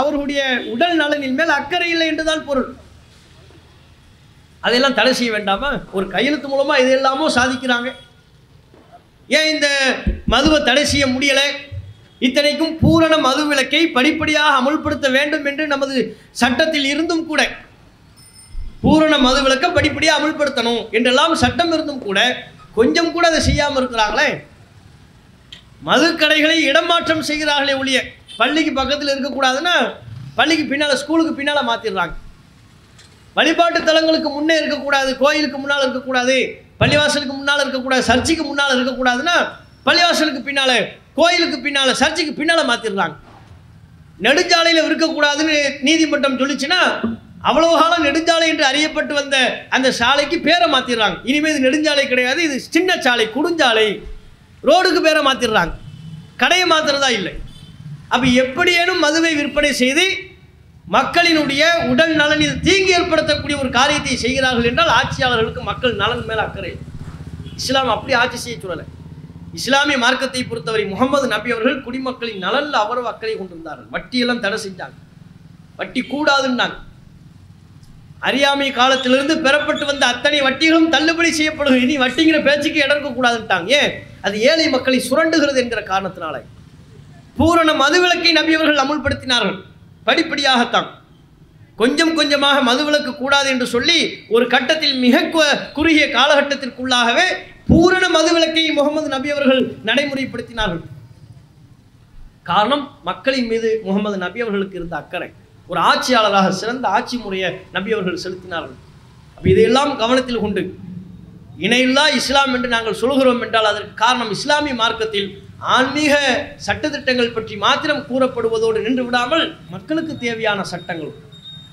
[SPEAKER 1] அவர்களுடைய உடல் நலனின் மேல் அக்கறை இல்லை என்றுதான் பொருள். அதையெல்லாம் தடை செய்ய வேண்டாமா? ஒரு கையெழுத்து மூலமா இது எல்லாமோ சாதிக்கிறாங்க. ஏன் இந்த மதுவை தடை செய்ய முடியலை? இத்தனைக்கும் பூரண மது விலக்கை படிப்படியாக அமுல்படுத்த வேண்டும் என்று நமது சட்டத்தில் இருந்தும் கூட பூரண மது விலக்கை படிப்படியாக அமுல்படுத்தணும் என்றெல்லாம் சட்டம் இருந்தும் கூட கொஞ்சம் கூட அதை செய்யாமல் இருக்கிறாங்களே மது கடைகளை இடமாற்றம் செய்கிறார்களே ஒழிய பள்ளிக்கு பக்கத்தில் இருக்கக்கூடாதுன்னா பள்ளிக்கு பின்னால் ஸ்கூலுக்கு பின்னால் மாற்றிடுறாங்க வழிபாட்டு தலங்களுக்கு முன்னே இருக்கக்கூடாது கோயிலுக்கு முன்னால் இருக்கக்கூடாது பள்ளிவாசலுக்கு முன்னால் இருக்கக்கூடாது சர்ச்சுக்கு முன்னால் இருக்கக்கூடாதுன்னா பள்ளிவாசலுக்கு பின்னால் கோயிலுக்கு பின்னால் சர்ச்சுக்கு பின்னால் மாற்றிடுறாங்க நெடுஞ்சாலையில் இருக்கக்கூடாதுன்னு நீதிமன்றம் சொல்லிச்சுன்னா அவ்வளோ காலம் நெடுஞ்சாலை என்று அறியப்பட்டு வந்த அந்த சாலைக்கு பேரை மாற்றிடுறாங்க இனிமேல் இது நெடுஞ்சாலை கிடையாது இது சின்ன சாலை குடுஞ்சாலை ரோடுக்கு பேரை மாற்றிடுறாங்க கடையை மாற்றுறதா இல்லை. அப்போ எப்படியேனும் மதுவை விற்பனை செய்து மக்களினுடைய உடல் நலனில் தீங்கு ஏற்படுத்தக்கூடிய ஒரு காரியத்தை செய்கிறார்கள் என்றால் ஆட்சியாளர்களுக்கு மக்கள் நலன் மேலே அக்கறை. இஸ்லாம் அப்படி ஆட்சி செய்ய சொல்லலை. இஸ்லாமிய மார்க்கத்தை பொறுத்தவரை முகமது நபி அவர்கள் குடிமக்களின் நலனில் அவரவு அக்கறை கொண்டிருந்தார்கள். வட்டியெல்லாம் தடை செஞ்சாங்க வட்டி கூடாதுன்னாங்க. அறியாமை காலத்திலிருந்து பெறப்பட்டு வந்த அத்தனை வட்டிகளும் தள்ளுபடி செய்யப்படும் இனி வட்டிங்கிற பேச்சுக்கு இடம் இருக்கக்கூடாதுன்ட்டாங்க ஏன்? அது ஏழை மக்களை சுரண்டுகிறது என்கிற காரணத்தினால. பூரண மதுவிலக்கை நபியவர்கள் அமுல்படுத்தினார்கள். படிப்படியாகத்தான். கொஞ்சம் கொஞ்சமாக மதுவிலக்கு கூடாது என்று சொல்லி ஒரு கட்டத்தில் மிக குறுகிய காலகட்டத்திற்குள்ளாகவே பூரண மதுவிலக்கை முகமது நபி அவர்கள் நடைமுறைப்படுத்தினார்கள். காரணம் மக்களின் மீது முகமது நபி அவர்களுக்கு இருந்த அக்கறை. ஒரு ஆட்சியாளராக சிறந்த ஆட்சி முறையை நபி அவர்கள் செலுத்தினார்கள். அப்போ இதையெல்லாம் கவனத்தில் கொண்டு இணையில்லா இஸ்லாம் என்று நாங்கள் சொல்கிறோம் என்றால் அதற்கு காரணம் இஸ்லாமிய மார்க்கத்தில் ஆன்மீக சட்டத்திட்டங்கள் பற்றி மாத்திரம் கூறப்படுவதோடு நின்று விடாமல் மக்களுக்கு தேவையான சட்டங்களும்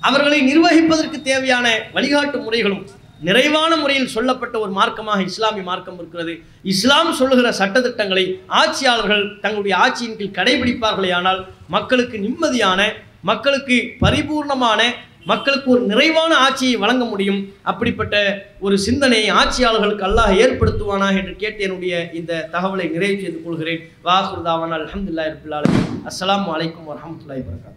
[SPEAKER 1] அவர்களை நிர்வகிப்பதற்கு தேவையான வழிகாட்டு முறைகளும் நிறைவான முறையில் சொல்லப்பட்ட ஒரு மார்க்கமாக இஸ்லாமிய மார்க்கம் இருக்கிறது. இஸ்லாம் சொல்லுகிற சட்டத்திட்டங்களை ஆட்சியாளர்கள் தங்களுடைய ஆட்சியின் கீழ் கடைபிடிப்பார்களே ஆனால் மக்களுக்கு நிம்மதியான மக்களுக்கு பரிபூர்ணமான மக்களுக்கு ஒரு நிறைவான ஆட்சியை வழங்க முடியும். அப்படிப்பட்ட ஒரு சிந்தனையை ஆட்சியாளர்களுக்கு அல்லாஹ் ஏற்படுத்துவானா என்று கேட்டு என்னுடைய இந்த தகவலை நிறைவு செய்து கொள்கிறேன். வாகுர்தாவான் அலமதுல்லா ரபில் அஸ்லாம் வலைக்கம் வரமத்துல்லாய் வரகாத்